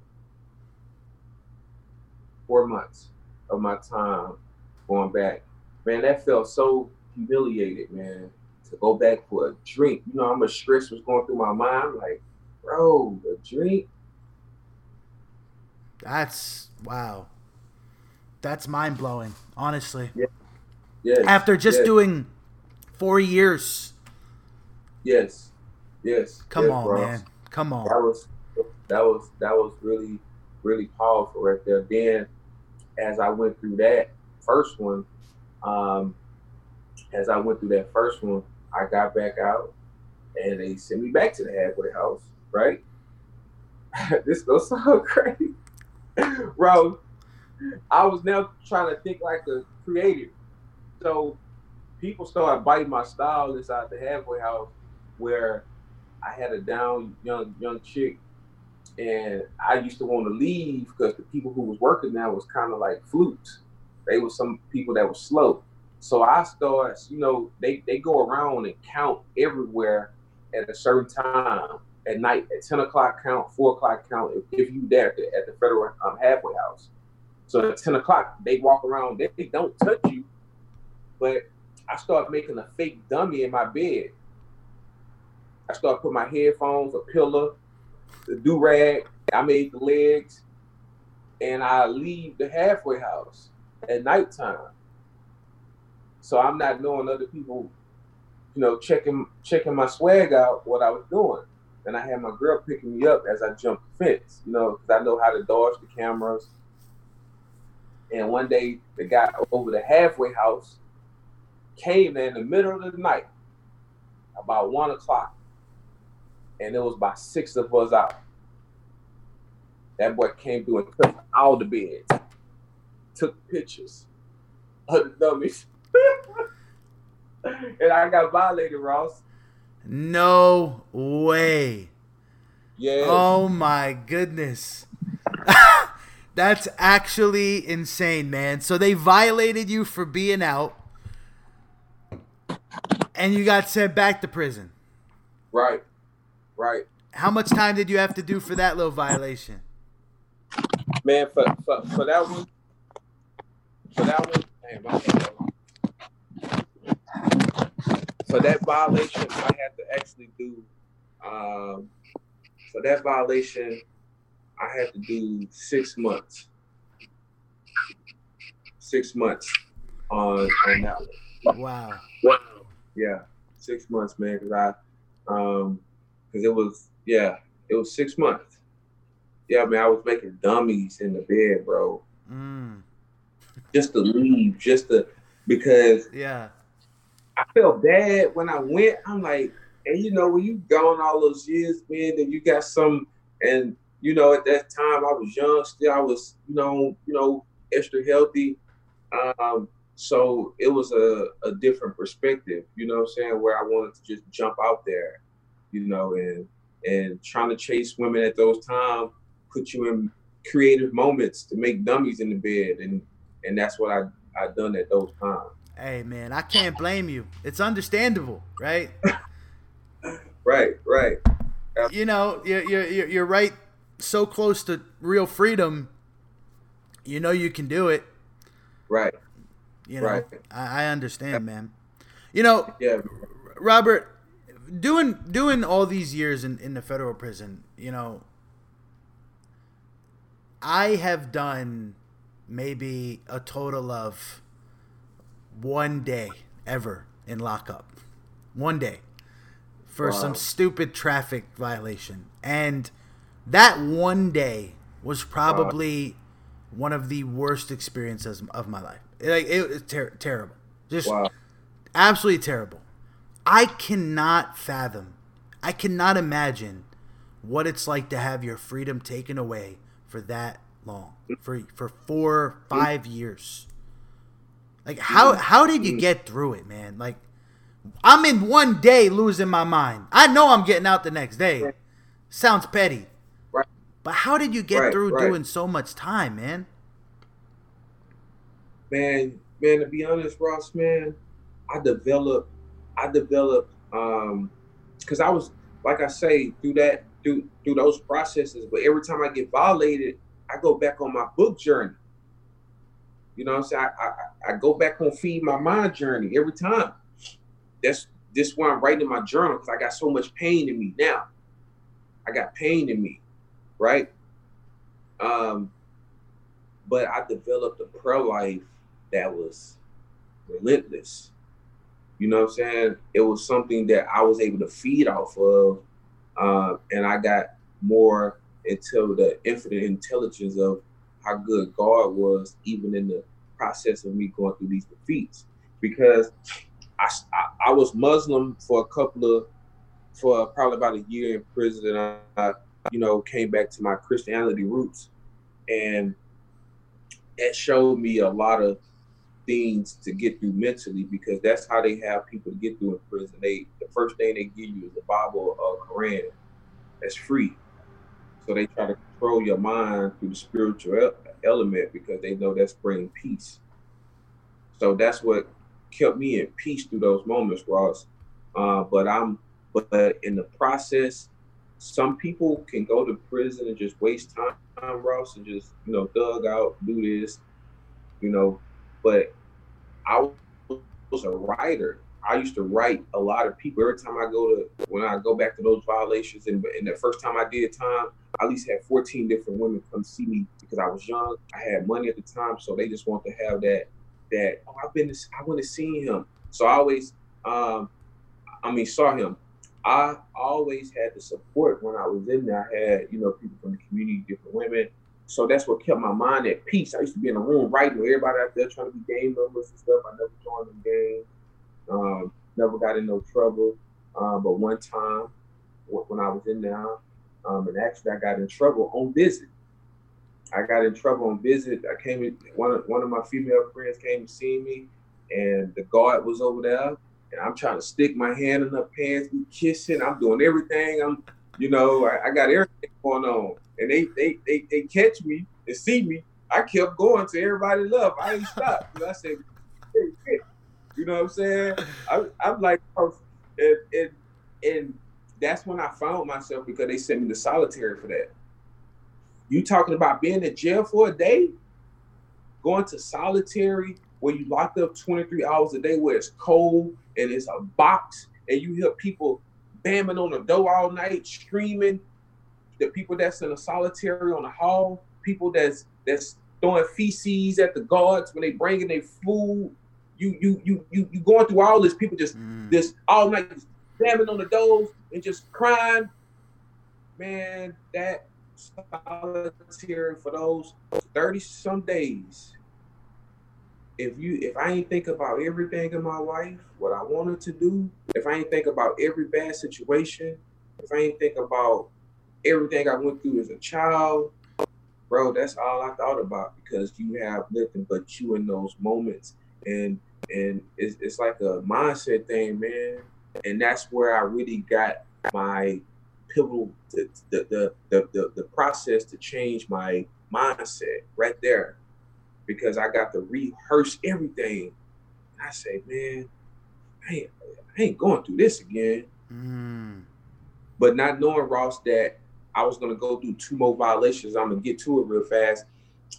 Four months of my time going back. Man, that felt so humiliated, man. to go back for a drink. You know how much stress was going through my mind. Like, bro, a drink. That's wow. That's mind blowing, honestly. Yeah. Yes. After just yes. doing four years. Yes. Yes. Come yes, on, bro. man. Come on. That was that was that was really really powerful right there. Then as I went through that first one, um, as I went through that first one, I got back out and they sent me back to the halfway house, right? this goes so crazy. Bro, I was now trying to think like a creative. So people started biting my style inside the halfway house where I had a down young young chick and I used to want to leave because the people who was working there was kind of like flutes. They were some people that were slow. So I started, you know, they, they go around and count everywhere at a certain time at night at 10 o'clock count, four o'clock count, if, if you there at the, at the federal um, halfway house. So at 10 o'clock, they walk around, they, they don't touch you. But I start making a fake dummy in my bed. I start putting my headphones, a pillow, the do rag. I made the legs, and I leave the halfway house at nighttime. So I'm not knowing other people, you know, checking checking my swag out, what I was doing. And I had my girl picking me up as I jumped the fence, you know, because I know how to dodge the cameras. And one day, the guy over the halfway house came in the middle of the night, about one o'clock, and there was about six of us out. That boy came through and took all the beds, took pictures of the dummies. and I got violated, Ross. No way. Yeah. Oh my goodness. That's actually insane, man. So they violated you for being out and you got sent back to prison. Right. Right. How much time did you have to do for that little violation? Man, for for, for that one, for that one, damn, my hand got long. For that violation, I had to actually do. Um, for that violation, I had to do six months. Six months on on that one. Wow. Wow. Yeah, six months, man. Cause I, um, cause it was yeah, it was six months. Yeah, man, I was making dummies in the bed, bro. Mm. Just to leave, just to because Yeah. Felt bad when I went. I'm like, and you know, when you gone all those years, man, and you got some, and you know, at that time I was young still. I was, you know, you know, extra healthy. Um, so it was a, a different perspective, you know what I'm saying, where I wanted to just jump out there, you know, and and trying to chase women at those times put you in creative moments to make dummies in the bed and and that's what I I done at those times. Hey man, I can't blame you. It's understandable, right? Right, right. You know, you're you're you're right. So close to real freedom. You know you can do it. Right. You know, Right. I, I understand, man. You know, Yeah. Robert, doing doing all these years in, in the federal prison, you know, I have done maybe a total of one day ever in lockup. One day. For Wow. some stupid traffic violation. And that one day was probably one of the worst experiences of my life. Like it was ter- terrible. Just Wow. absolutely terrible. I cannot fathom, I cannot imagine what it's like to have your freedom taken away for that long, for for four, five years. Like how how did you get through it, man? Like I'm in one day losing my mind. I know I'm getting out the next day. Sounds petty. Right. But how did you get Right, through right. doing so much time, man? man, man, to be honest, Ross, man, I developed, I developed, um, because I was, like I say, through that, through through those processes. But every time I get violated, I go back on my book journey. You know what I'm saying? I, I, I go back on feed my mind journey every time. That's this why I'm writing in my journal because I got so much pain in me now. I got pain in me, right? Um, but I developed a prayer life that was relentless. You know what I'm saying? It was something that I was able to feed off of, uh, and I got more into the infinite intelligence of how good God was, even in the process of me going through these defeats. Because I, I, I was Muslim for a couple of, for probably about a year in prison, and I, you know, came back to my Christianity roots, and it showed me a lot of things to get through mentally because that's how they have people get through in prison. They the first thing they give you is the Bible or Quran. That's free. So they try to control your mind through the spiritual element because they know that's bringing peace. So that's what kept me in peace through those moments, Ross. Uh, but I'm but in the process, some people can go to prison and just waste time, Ross, and just you know dug out, do this, you know. But I was a writer. I used to write a lot of people. Every time I go to when I go back to those violations, and, and the first time I did time, I at least had 14 different women come see me because I was young. I had money at the time, so they just want to have that that oh I've been to, I want to see him. So I always um I mean saw him. I always had the support when I was in there. I had, you know, people from the community, different women. So that's what kept my mind at peace. I used to be in a room writing with everybody out there trying to be game members and stuff. I never joined the game. Um, never got in no trouble. Uh, but one time when I was in there, um, and actually I got in trouble on visit. I got in trouble on visit. I came in, one of, one of my female friends came to see me, and the guard was over there, and I'm trying to stick my hand in her pants, we kissing. I'm doing everything. I'm, you know, I, I got everything going on, and they they they they catch me and see me. I kept going to everybody love. I ain't stopped. I said, hey, you know what I'm saying? I, I'm like, and, and and that's when I found myself because they sent me to solitary for that. You talking about being in jail for a day, going to solitary where you locked up 23 hours a day where it's cold and it's a box and you hear people bamming on the door all night, screaming. The people that's in a solitary on the hall, people that's that's throwing feces at the guards when they bringing their food. You you you you you going through all this. People just mm. this all night just bamming on the doors and just crying. Man, that solitary for those 30 some days. If you if I ain't think about everything in my life, what I wanted to do, if I ain't think about every bad situation, if I ain't think about everything I went through as a child, bro, that's all I thought about because you have nothing but you in those moments. And and it's, it's like a mindset thing, man. And that's where I really got my pivotal the the, the the, the, the process to change my mindset right there because I got to rehearse everything. I say, man, I ain't, I ain't going through this again. Mm. But not knowing Ross that I was gonna go through two more violations. I'm gonna get to it real fast.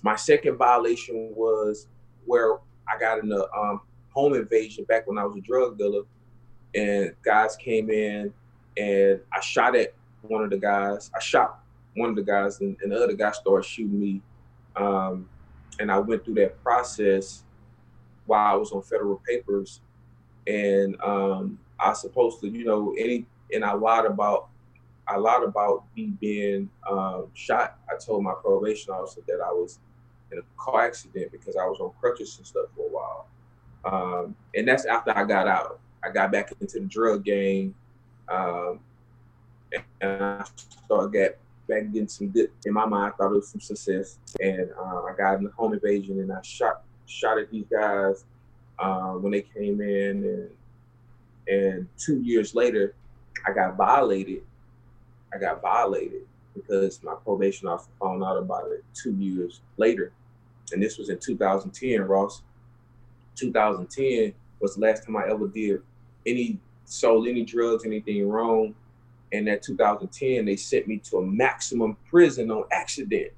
My second violation was where I got in a um, home invasion back when I was a drug dealer, and guys came in and I shot at one of the guys. I shot one of the guys, and, and the other guy started shooting me. Um, and I went through that process while I was on federal papers, and um, I supposed to, you know, any and I lied about I lied about me being um, shot. I told my probation officer that I was in a car accident because I was on crutches and stuff for a while. Um, and that's after I got out. I got back into the drug game. Um, and I started get back getting some good in my mind. I thought it was some success, and uh, I got in the home invasion and I shot shot at these guys uh, when they came in, and and two years later, I got violated. I got violated because my probation officer found out about it two years later, and this was in 2010. Ross, 2010 was the last time I ever did any sold any drugs, anything wrong And that 2010, they sent me to a maximum prison on accident.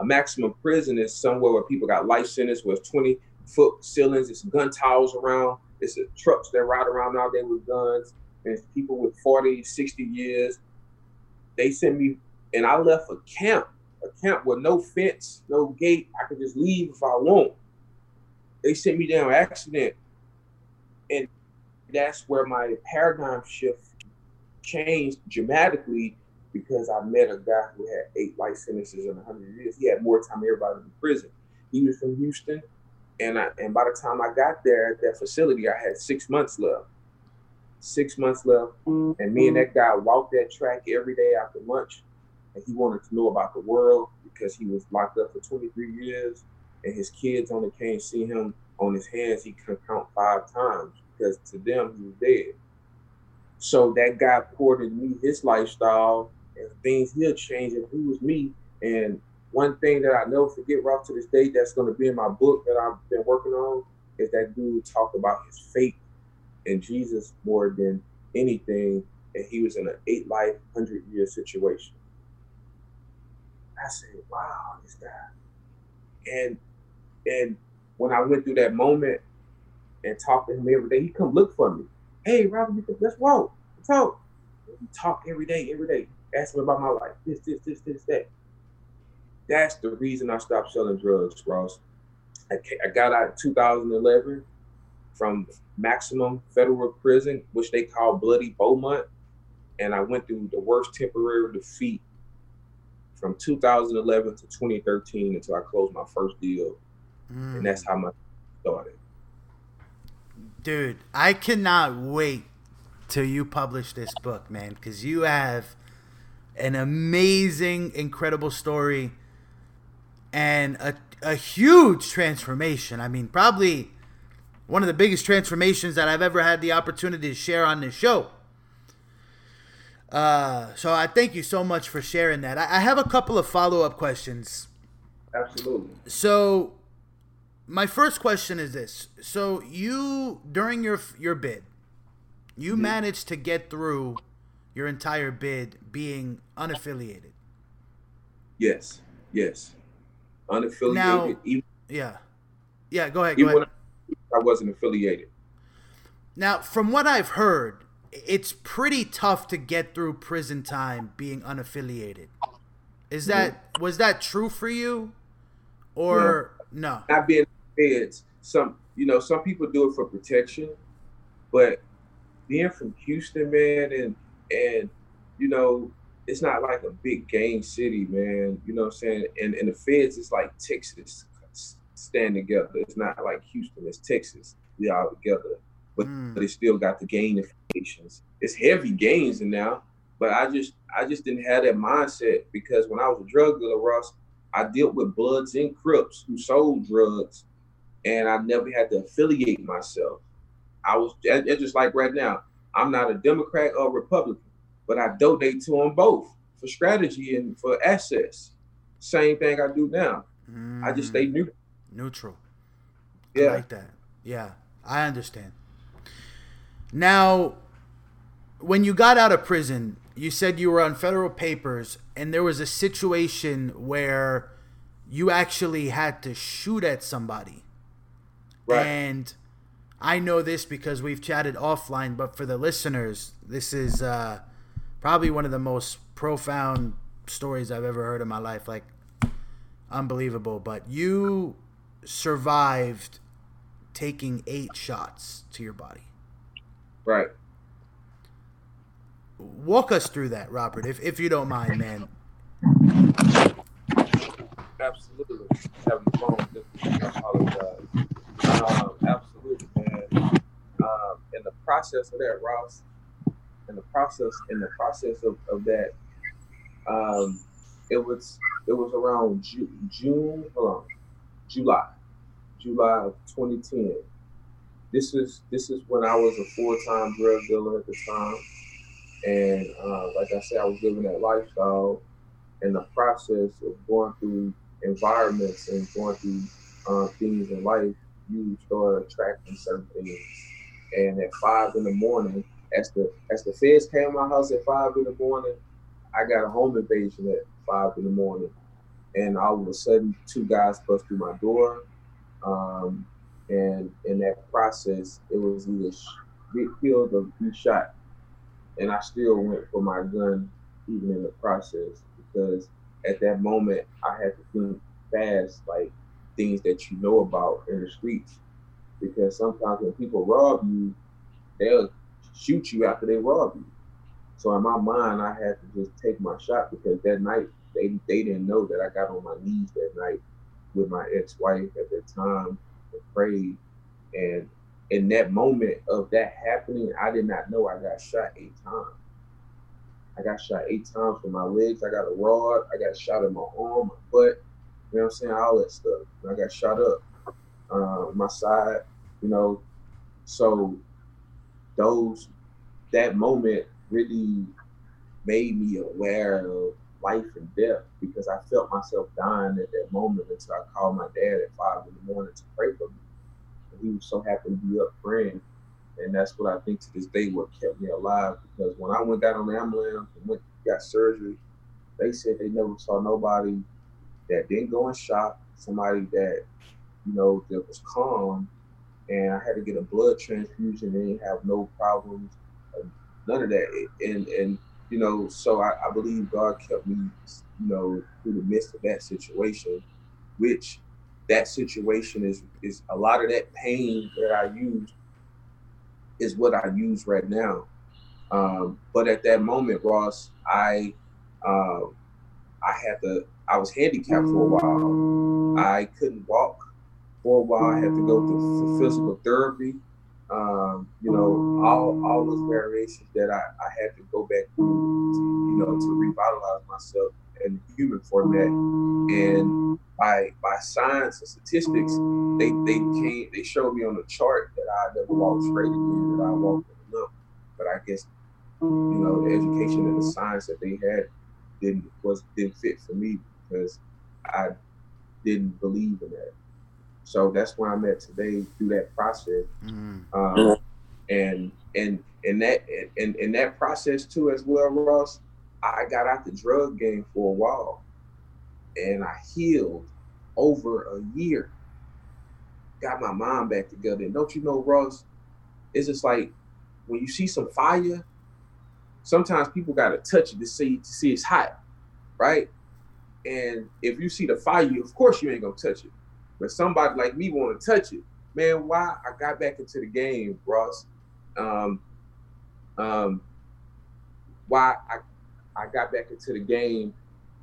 A maximum prison is somewhere where people got life sentences, it's 20 foot ceilings, it's gun towers around. It's a trucks that ride around out there with guns, and it's people with 40, 60 years. They sent me, and I left a camp, a camp with no fence, no gate. I could just leave if I want. They sent me down accident, and that's where my paradigm shift changed dramatically because I met a guy who had eight life sentences in 100 years. He had more time than everybody in prison. He was from Houston, and I, and by the time I got there at that facility, I had six months left. Six months left, and me and that guy walked that track every day after lunch, and he wanted to know about the world because he was locked up for 23 years, and his kids only came see him on his hands. He could count five times because to them he was dead. So that guy poured into me his lifestyle and things he'll change if he was me. And one thing that I never forget, right to this day, that's to be in my book that I've been working on, is that dude talked about his faith in Jesus more than anything, and he was in an eight life, hundred year situation. I said, "Wow, this guy," and and when I went through that moment and talked to him every day, he come look for me. Hey, Robert, let's walk, let's talk. We talk every day, every day. Ask me about my life. This, this, this, this, that. That's the reason I stopped selling drugs, Ross. I, I got out in 2011 from maximum federal prison, which they call Bloody Beaumont, and I went through the worst temporary defeat from 2011 to 2013 until I closed my first deal, mm. and that's how my started. Dude, I cannot wait till you publish this book, man, because you have an amazing, incredible story and a, a huge transformation. I mean, probably one of the biggest transformations that I've ever had the opportunity to share on this show. Uh, so I thank you so much for sharing that. I, I have a couple of follow up questions. Absolutely. So, my first question is this: So you during your your bid, you mm-hmm. managed to get through your entire bid being unaffiliated. Yes. Yes. Unaffiliated. Now, even, yeah. Yeah. Go ahead. Go ahead. I wasn't affiliated. Now, from what I've heard, it's pretty tough to get through prison time being unaffiliated. Is that mm-hmm. was that true for you, or no? no? Not being feds. Some you know some people do it for protection, but being from Houston, man, and and you know it's not like a big game city, man. You know what I'm saying? And and the feds is like Texas stand together. It's not like Houston, it's Texas. We all together. But, mm. but it still got the gain implications. It's heavy gains in now. But I just I just didn't have that mindset because when I was a drug dealer, Ross, I dealt with Bloods and Crips who sold drugs, and I never had to affiliate myself. I was it's just like right now. I'm not a Democrat or Republican, but I donate to them both for strategy and for access. Same thing I do now. Mm. I just stay hmm. neutral. Neutral. Yeah. I like that. Yeah, I understand. Now, when you got out of prison, you said you were on federal papers, and there was a situation where you actually had to shoot at somebody. Right. And I know this because we've chatted offline, but for the listeners, this is uh, probably one of the most profound stories I've ever heard in my life. Like, unbelievable. But you survived taking eight shots to your body. Right. Walk us through that, Robert, if, if you don't mind, man. Absolutely. Having I apologize. Um, absolutely, man. Um, in the process of that, Ross, in the process, in the process of, of that, um, it was it was around June, June hold on, July, July of 2010. This is this is when I was a full time drug dealer at the time, and uh, like I said, I was living that lifestyle. In the process of going through environments and going through uh, things in life, you start attracting certain things. And at five in the morning, as the as the feds came to my house at five in the morning, I got a home invasion at five in the morning, and all of a sudden, two guys bust through my door. Um, And in that process, it was either be killed or be shot. And I still went for my gun even in the process because at that moment I had to think fast, like things that you know about in the streets. Because sometimes when people rob you, they'll shoot you after they rob you. So in my mind, I had to just take my shot because that night they they didn't know that I got on my knees that night with my ex-wife at that time and prayed. And in that moment of that happening, I did not know I got shot eight times. I got shot eight times from my legs. I got a rod. I got shot in my arm, my butt. You know what I'm saying? All that stuff. I got shot up, uh, my side. You know, so those that moment really made me aware of life and death because I felt myself dying at that moment until I called my dad at five in the morning to pray for me. And he was so happy to be up praying. And that's what I think to this day what kept me alive because when I went down on the ambulance and went got surgery, they said they never saw nobody that didn't go in shock, somebody that, you know, that was calm. And I had to get a blood transfusion. They didn't have no problems, none of that. And and you know, so I, I believe God kept me, you know, through the midst of that situation, which that situation is is a lot of that pain that I used is what I use right now. Um, but at that moment, Ross, I uh, I had to I was handicapped for a while. I couldn't walk for a while. I had to go through physical therapy. Um, you know, all all those variations that I, I had to go back through, to, you know, to revitalize myself in human format. And by by science and statistics, they they came they showed me on the chart that I never walked straight again, that I walked limp. But I guess you know the education and the science that they had didn't was didn't fit for me because I didn't believe in that. So that's where I'm at today through that process. Mm-hmm. Um, and and in that and in that process too as well, Ross, I got out the drug game for a while and I healed over a year. Got my mind back together. And don't you know, Ross, it's just like when you see some fire, sometimes people gotta touch it to see to see it's hot, right? And if you see the fire, of course you ain't gonna touch it. But somebody like me want to touch it. Man, why I got back into the game, Ross. Um, um, why I I got back into the game,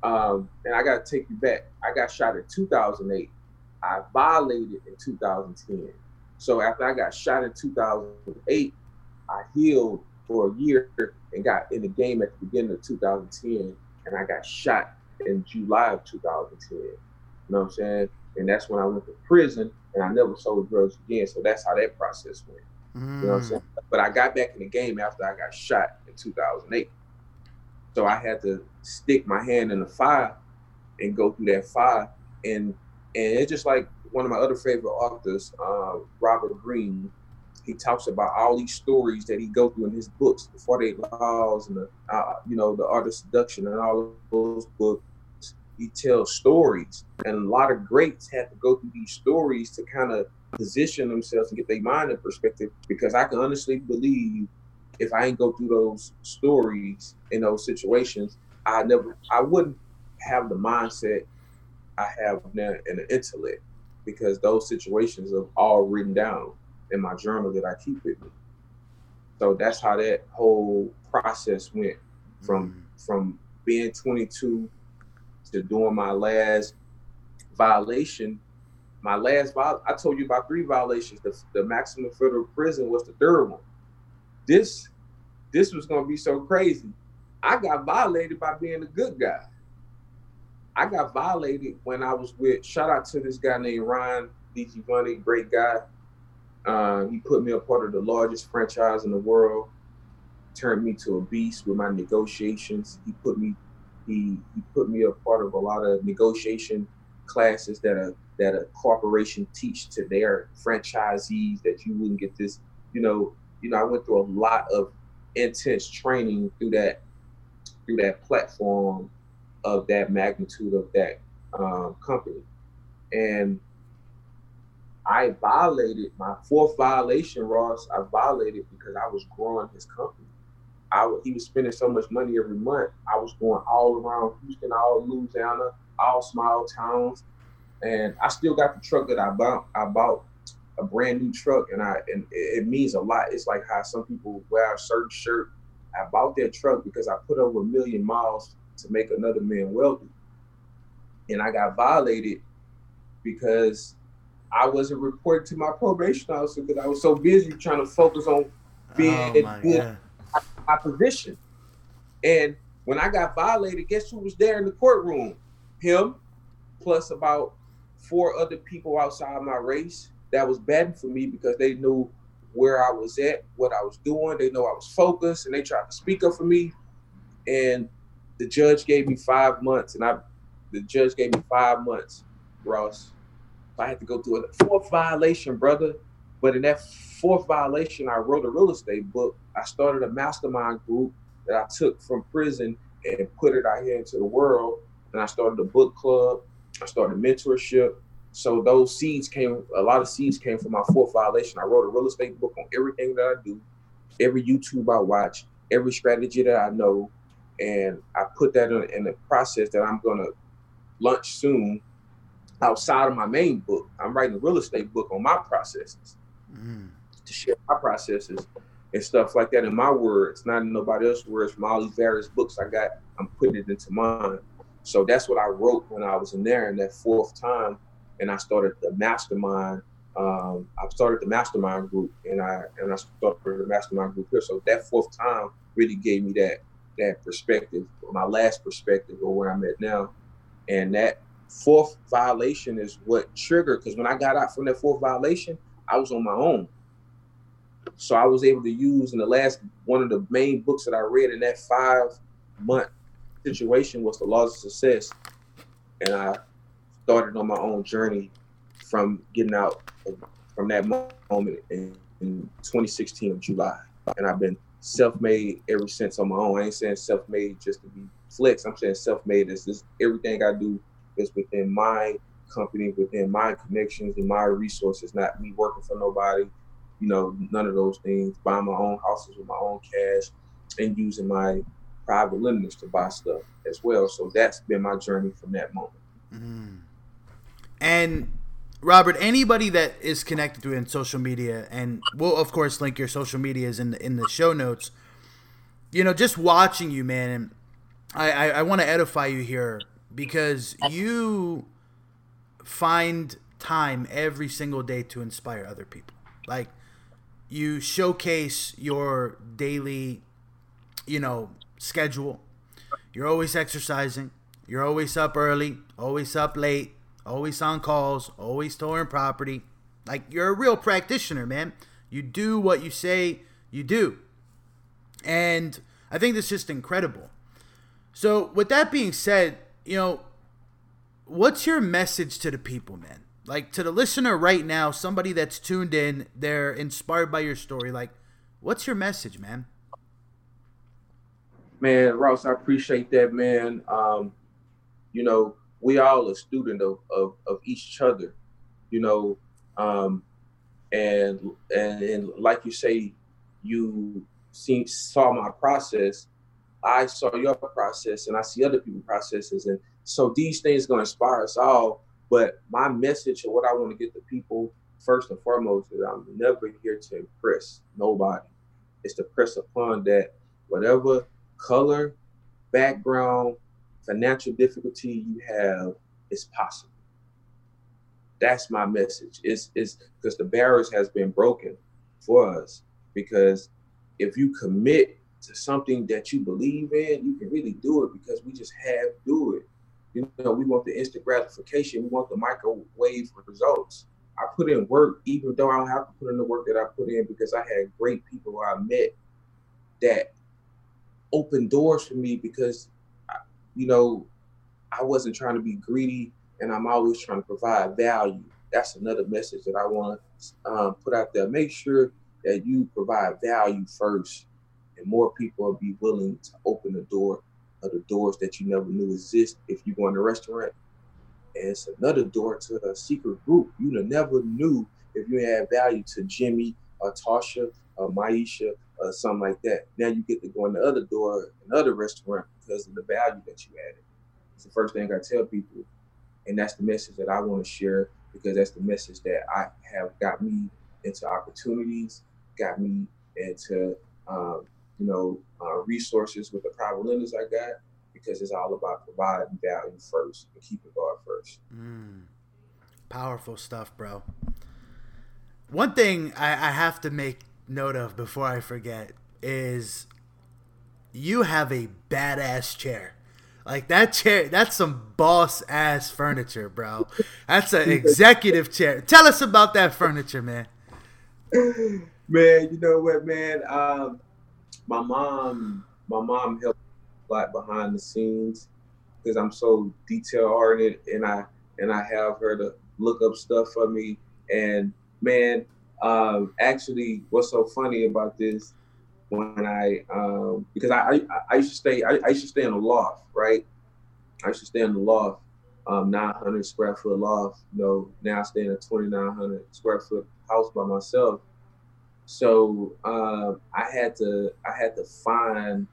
um, and I got to take you back. I got shot in 2008. I violated in 2010. So after I got shot in 2008, I healed for a year and got in the game at the beginning of 2010, and I got shot in July of 2010. You know what I'm saying? And that's when I went to prison, and I never sold drugs again. So that's how that process went. Mm. You know what I'm saying? Mm. But I got back in the game after I got shot in 2008. So I had to stick my hand in the fire and go through that fire. And and it's just like one of my other favorite authors, uh, Robert Greene. He talks about all these stories that he go through in his books, the 48 Laws and the, uh, you know, the Art of Seduction and all of those books. He tells stories, and a lot of greats had to go through these stories to kind of position themselves and get their mind in perspective. Because I can honestly believe if I didn't go through those stories in those situations, I never, I wouldn't have the mindset I have now and the intellect because those situations are all written down in my journal that I keep with me. So that's how that whole process went from mm-hmm. from being 22 to doing my last violation. My last viol- I told you about three violations. The, the maximum federal prison was the third one this this was gonna be so crazy. I got violated by being a good guy. I got violated when I was with. Shout out to this guy named Ryan DiGiovanni, great guy. Uh, he put me a part of the largest franchise in the world. Turned me to a beast with my negotiations. He put me, he he put me a part of a lot of negotiation classes that a that a corporation teach to their franchisees that you wouldn't get this, you know, you know, I went through a lot of intense training through that through that platform of that magnitude of that um, company, and I violated my fourth violation, Ross. I violated because I was growing his company. I he was spending so much money every month. I was going all around Houston, all Louisiana, all small towns, and I still got the truck that I bought. I bought a brand new truck, and I and it means a lot. It's like how some people wear a certain shirt. I bought that truck because I put over a million miles to make another man wealthy, and I got violated because I wasn't reporting to my probation officer because I was so busy trying to focus on being oh good my position. And when I got violated, guess who was there in the courtroom? Him, plus about four other people outside my race that was betting for me because they knew where I was at, what I was doing. They know I was focused, and they tried to speak up for me. And the judge gave me five months, and I, the judge gave me five months, Ross. I had to go through a fourth violation, brother. But in that fourth violation, I wrote a real estate book. I started a mastermind group that I took from prison and put it out here into the world. And I started a book club. I started mentorship. So those seeds came, a lot of seeds came from my fourth violation. I wrote a real estate book on everything that I do, every YouTube I watch, every strategy that I know. And I put that in, the process that I'm going to launch soon outside of my main book. I'm writing a real estate book on my processes mm. to share my processes and stuff like that in my words, not in nobody else's words. From all these various books I got, I'm putting it into mine. So that's what I wrote when I was in there in that fourth time, and I started the mastermind. Um, I started the mastermind group, and I and I started the mastermind group here. So that fourth time really gave me that that perspective, my last perspective, or where I'm at now, and that fourth violation is what triggered. Because when I got out from that fourth violation, I was on my own. So I was able to use in the last one of the main books that I read in that five month situation was the laws of success. And I started on my own journey from getting out from that moment in, in 2016 of July. And I've been self-made ever since on my own. I ain't saying self-made just to be flex. I'm saying self-made is this everything I do is within my company, within my connections and my resources, not me working for nobody, you know, none of those things, buying my own houses with my own cash and using my private lenders to buy stuff as well. So that's been my journey from that moment. Mm. And Robert, anybody that is connected to in social media, and we'll of course link your social medias in the, in the show notes. You know, just watching you, man, and I, I, I want to edify you here because you find time every single day to inspire other people. Like you showcase your daily, you know, schedule. You're always exercising. You're always up early, always up late, always on calls, always storing property. Like you're a real practitioner, man. You do what you say you do. And I think that's just incredible. So, with that being said, you know, what's your message to the people, man? Like to the listener right now, somebody that's tuned in, they're inspired by your story. Like, what's your message, man? Man, Ross, I appreciate that, man. Um, you know, we all a student of, of, of each other, you know, um, and, and and like you say, you see saw my process I saw your process and I see other people's processes. And so these things to inspire us all. But my message and what I want to get to people first and foremost is I'm never here to impress nobody. It's to press upon that whatever color, background, financial difficulty you have is possible. That's my message. It's is because the barriers has been broken for us. Because if you commit to something that you believe in, you can really do it because we just have do it. You know, we want the instant gratification. We want the microwave results. I put in work, even though I don't have to put in the work that I put in because I had great people I met that opened doors for me because, you know, I wasn't trying to be greedy and I'm always trying to provide value. That's another message that I want to um, put out there. Make sure that you provide value first and more people will be willing to open the door of the doors that you never knew exist if you go in a restaurant. And it's another door to a secret group you never knew if you add value to Jimmy or Tasha or Maisha or something like that, now you get to go in the other door, another restaurant because of the value that you added. It's the first thing I tell people, and that's the message that I want to share because that's the message that I have got me into opportunities, got me into um, you know uh, resources with the private lenders I got because it's all about providing value first and keeping God first. Mm. Powerful stuff, bro. One thing I, I have to make note of before I forget is you have a badass chair. Like that chair, that's some boss ass furniture, bro. That's an executive chair. Tell us about that furniture, man. Man, you know what, man? Um, my mom, my mom helped a lot behind the scenes because I'm so detail oriented, and I and I have her to look up stuff for me. And man, um, actually, what's so funny about this when I um, because I, I, I used to stay I, I, used to stay in a loft, right? I used to stay in the loft, um, 900 square foot loft. You know, now I stay in a 2,900 square foot house by myself. So um, I had to I had to find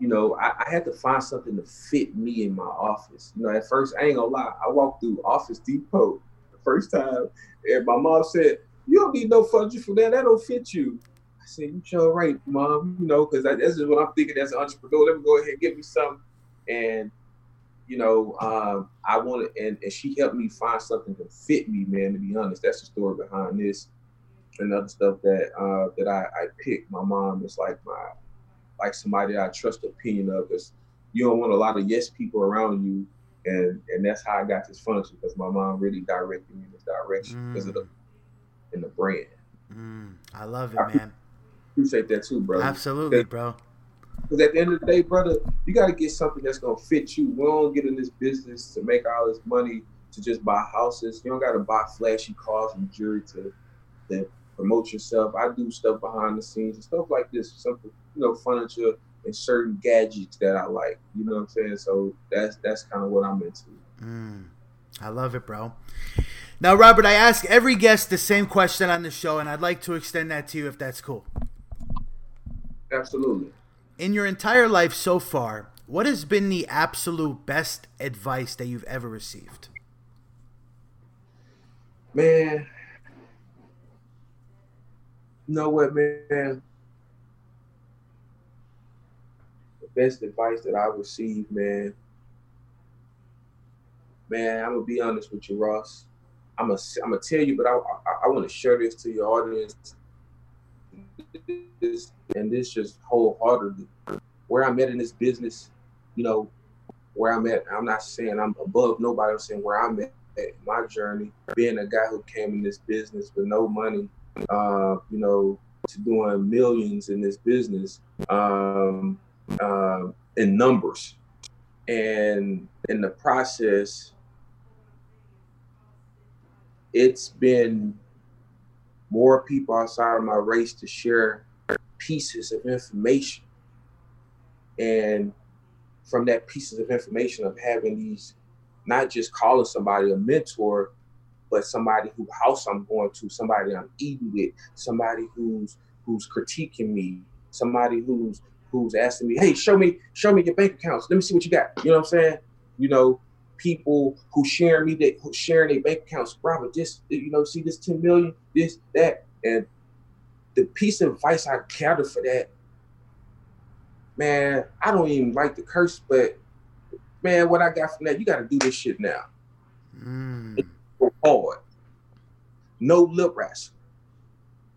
you know, I, I, had to find something to fit me in my office. You know, at first, I ain't gonna lie, I walked through Office Depot the first time, and my mom said, "You don't need no furniture for that. That don't fit you." I said, "You sure right, mom. You know, because that's just what I'm thinking as an entrepreneur. Let me go ahead and get me some." And you know, um, I wanted, and, and she helped me find something to fit me, man. To be honest, that's the story behind this and other stuff that uh, that I, I picked. My mom is like my like somebody I trust the opinion of because you don't want a lot of yes people around you. And and that's how I got this function because my mom really directed me in this direction mm. of the in the brand. Mm. I love it, I man. Appreciate that too, bro. Absolutely, bro. Because at the end of the day, brother, you got to get something that's gonna fit you. We don't get in this business to make all this money to just buy houses. You don't got to buy flashy cars and jewelry to, to promote yourself. I do stuff behind the scenes and stuff like this. Something you know, furniture and certain gadgets that I like. You know what I'm saying? So that's that's kind of what I'm into. Mm, I love it, bro. Now, Robert, I ask every guest the same question on the show, and I'd like to extend that to you if that's cool. Absolutely. In your entire life so far, what has been the absolute best advice that you've ever received? Man, you know what, man? The best advice that I received, man. Man, I'm gonna be honest with you, Ross. I'm gonna I'm gonna tell you, but I I, I want to share this to your audience. This, and this just wholeheartedly, where I'm at in this business, you know, where I'm at. I'm not saying I'm above nobody. I'm saying where I'm at, at my journey, being a guy who came in this business with no money, uh, you know, to doing millions in this business. Um, uh, in numbers. And in the process, it's been more people outside of my race to share pieces of information. And from that pieces of information of having these, not just calling somebody a mentor, but somebody who house I'm going to, somebody I'm eating with, somebody who's who's critiquing me, somebody who's who's asking me, "Hey, show me, show me your bank accounts. Let me see what you got." You know what I'm saying? You know, people who share me that who sharing their bank accounts. Robert, just you know, see this 10 million, this, that, and the piece of advice I gathered for that, man, I don't even like the curse, but man, what I got from that, you got to do this shit now. Mm. Hard. No lip wrestling.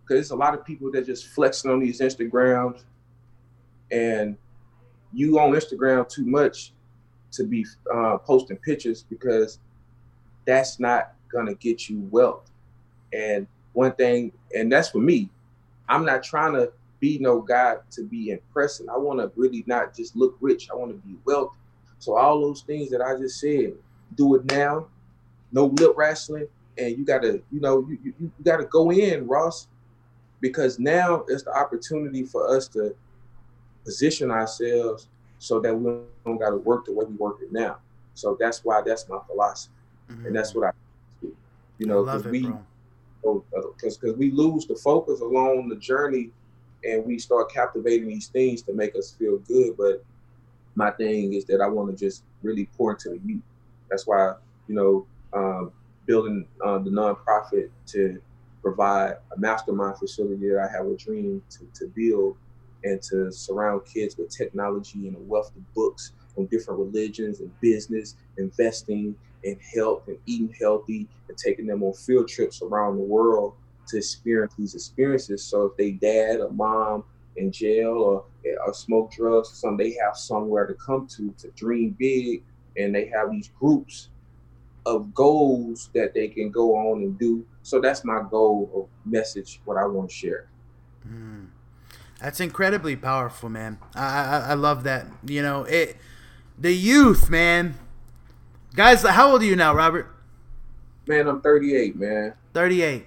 Because there's a lot of people that just flexing on these Instagrams and you on Instagram too much to be uh, posting pictures because that's not gonna get you wealth. And one thing, and that's for me, I'm not trying to be no guy to be impressing. I want to really not just look rich. I want to be wealthy. So all those things that I just said, do it now. No lip wrestling, and you gotta, you know, you, you, you gotta go in, Ross, because now it's the opportunity for us to position ourselves so that we don't got to work the way we work it now. So that's why that's my philosophy, mm-hmm. and that's mm. what I, do. you know, because we, because because we lose the focus along the journey, and we start captivating these things to make us feel good. But my thing is that I want to just really pour into the youth. That's why you know um, building uh, the nonprofit to provide a mastermind facility that I have a dream to, to build and to surround kids with technology and a wealth of books on different religions and business, investing and health and eating healthy and taking them on field trips around the world to experience these experiences. So if they dad or mom in jail or, or smoke drugs or something, they have somewhere to come to to dream big and they have these groups of goals that they can go on and do. So that's my goal of message, what I want to share. Mm. That's incredibly powerful, man. I, I, I love that. You know, it the youth, man. Guys, how old are you now, Robert? Man, I'm 38, man. 38.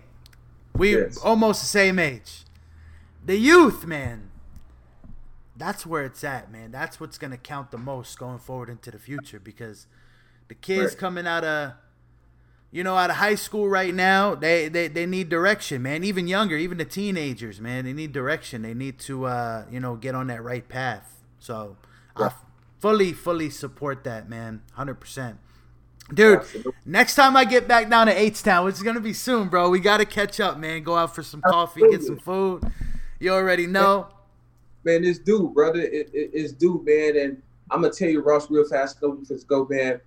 We yes. almost the same age. The youth, man. That's where it's at, man. That's what's gonna count the most going forward into the future because the kids right. coming out of you know, out of high school right now, they, they, they need direction, man. Even younger, even the teenagers, man, they need direction. They need to, uh, you know, get on that right path. So yeah. I fully, fully support that, man. 100%. Dude, Absolutely. next time I get back down to H Town, which is going to be soon, bro, we got to catch up, man. Go out for some coffee, Absolutely. get some food. You already know. Man, man it's due, brother. It, it, it's due, man. And I'm going to tell you, Ross, real fast, go, go, man.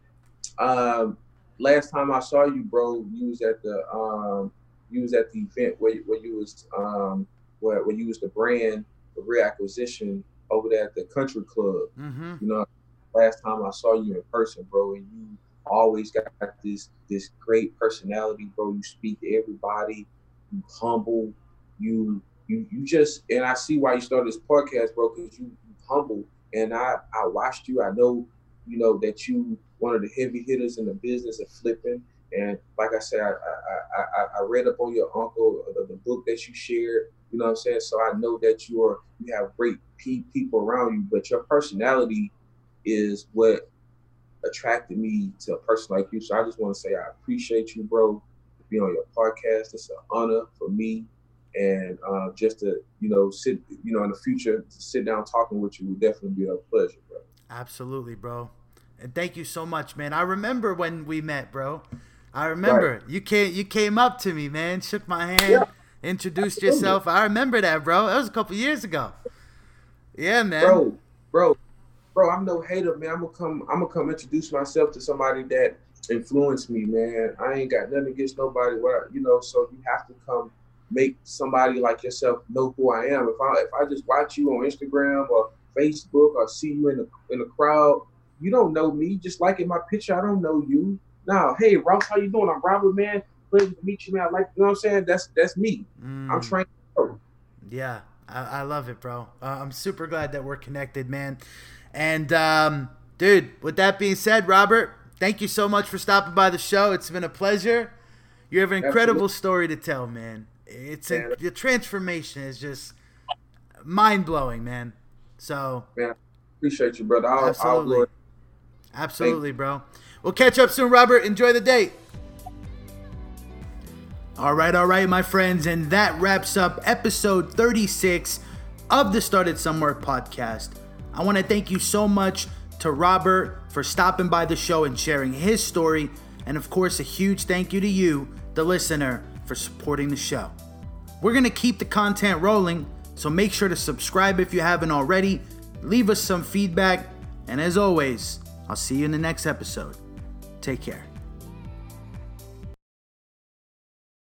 Um, last time I saw you, bro, you was at the um, you was at the event where, where you was um, where, where you was the brand the reacquisition over there at the country club. Mm-hmm. You know, last time I saw you in person, bro, and you always got this this great personality, bro. You speak to everybody, you humble, you you you just and I see why you started this podcast, bro, because you, you humble. And I I watched you. I know you know that you one of the heavy hitters in the business of flipping. And like I said, I I, I, I read up on your uncle, the, the, book that you shared. You know what I'm saying? So I know that you are you have great people around you, but your personality is what attracted me to a person like you. So I just want to say I appreciate you, bro, to be on your podcast. It's an honor for me, and uh, just to you know sit, you know, in the future to sit down talking with you would definitely be a pleasure, bro. Absolutely, bro. And thank you so much, man. I remember when we met, bro. I remember right. you came you came up to me, man, shook my hand, yeah. introduced yourself. I remember that, bro. That was a couple years ago. Yeah, man. Bro, bro, bro. I'm no hater, man. I'm gonna come. I'm gonna come introduce myself to somebody that influenced me, man. I ain't got nothing against nobody. What you know, so you have to come make somebody like yourself know who I am. If I if I just watch you on Instagram or Facebook or see you in the in the crowd you don't know me. Just like in my picture, I don't know you. Now, hey, Ross, how you doing? I'm Robert, man. Pleasure to meet you, man. I like, you know what I'm saying? That's that's me. Mm. I'm trained. Yeah, I, I, love it, bro. Uh, I'm super glad that we're connected, man. And um, dude, with that being said, Robert, thank you so much for stopping by the show. It's been a pleasure. You have an incredible Absolutely. story to tell, man. It's a, the transformation is just mind blowing, man. So, man, appreciate you, brother. I'll, Absolutely. I'll Absolutely, bro. We'll catch up soon, Robert. Enjoy the date. All right, all right, my friends. And that wraps up episode 36 of the Started Somewhere podcast. I want to thank you so much to Robert for stopping by the show and sharing his story. And of course, a huge thank you to you, the listener, for supporting the show. We're going to keep the content rolling, so make sure to subscribe if you haven't already. Leave us some feedback. And as always, I'll see you in the next episode. Take care.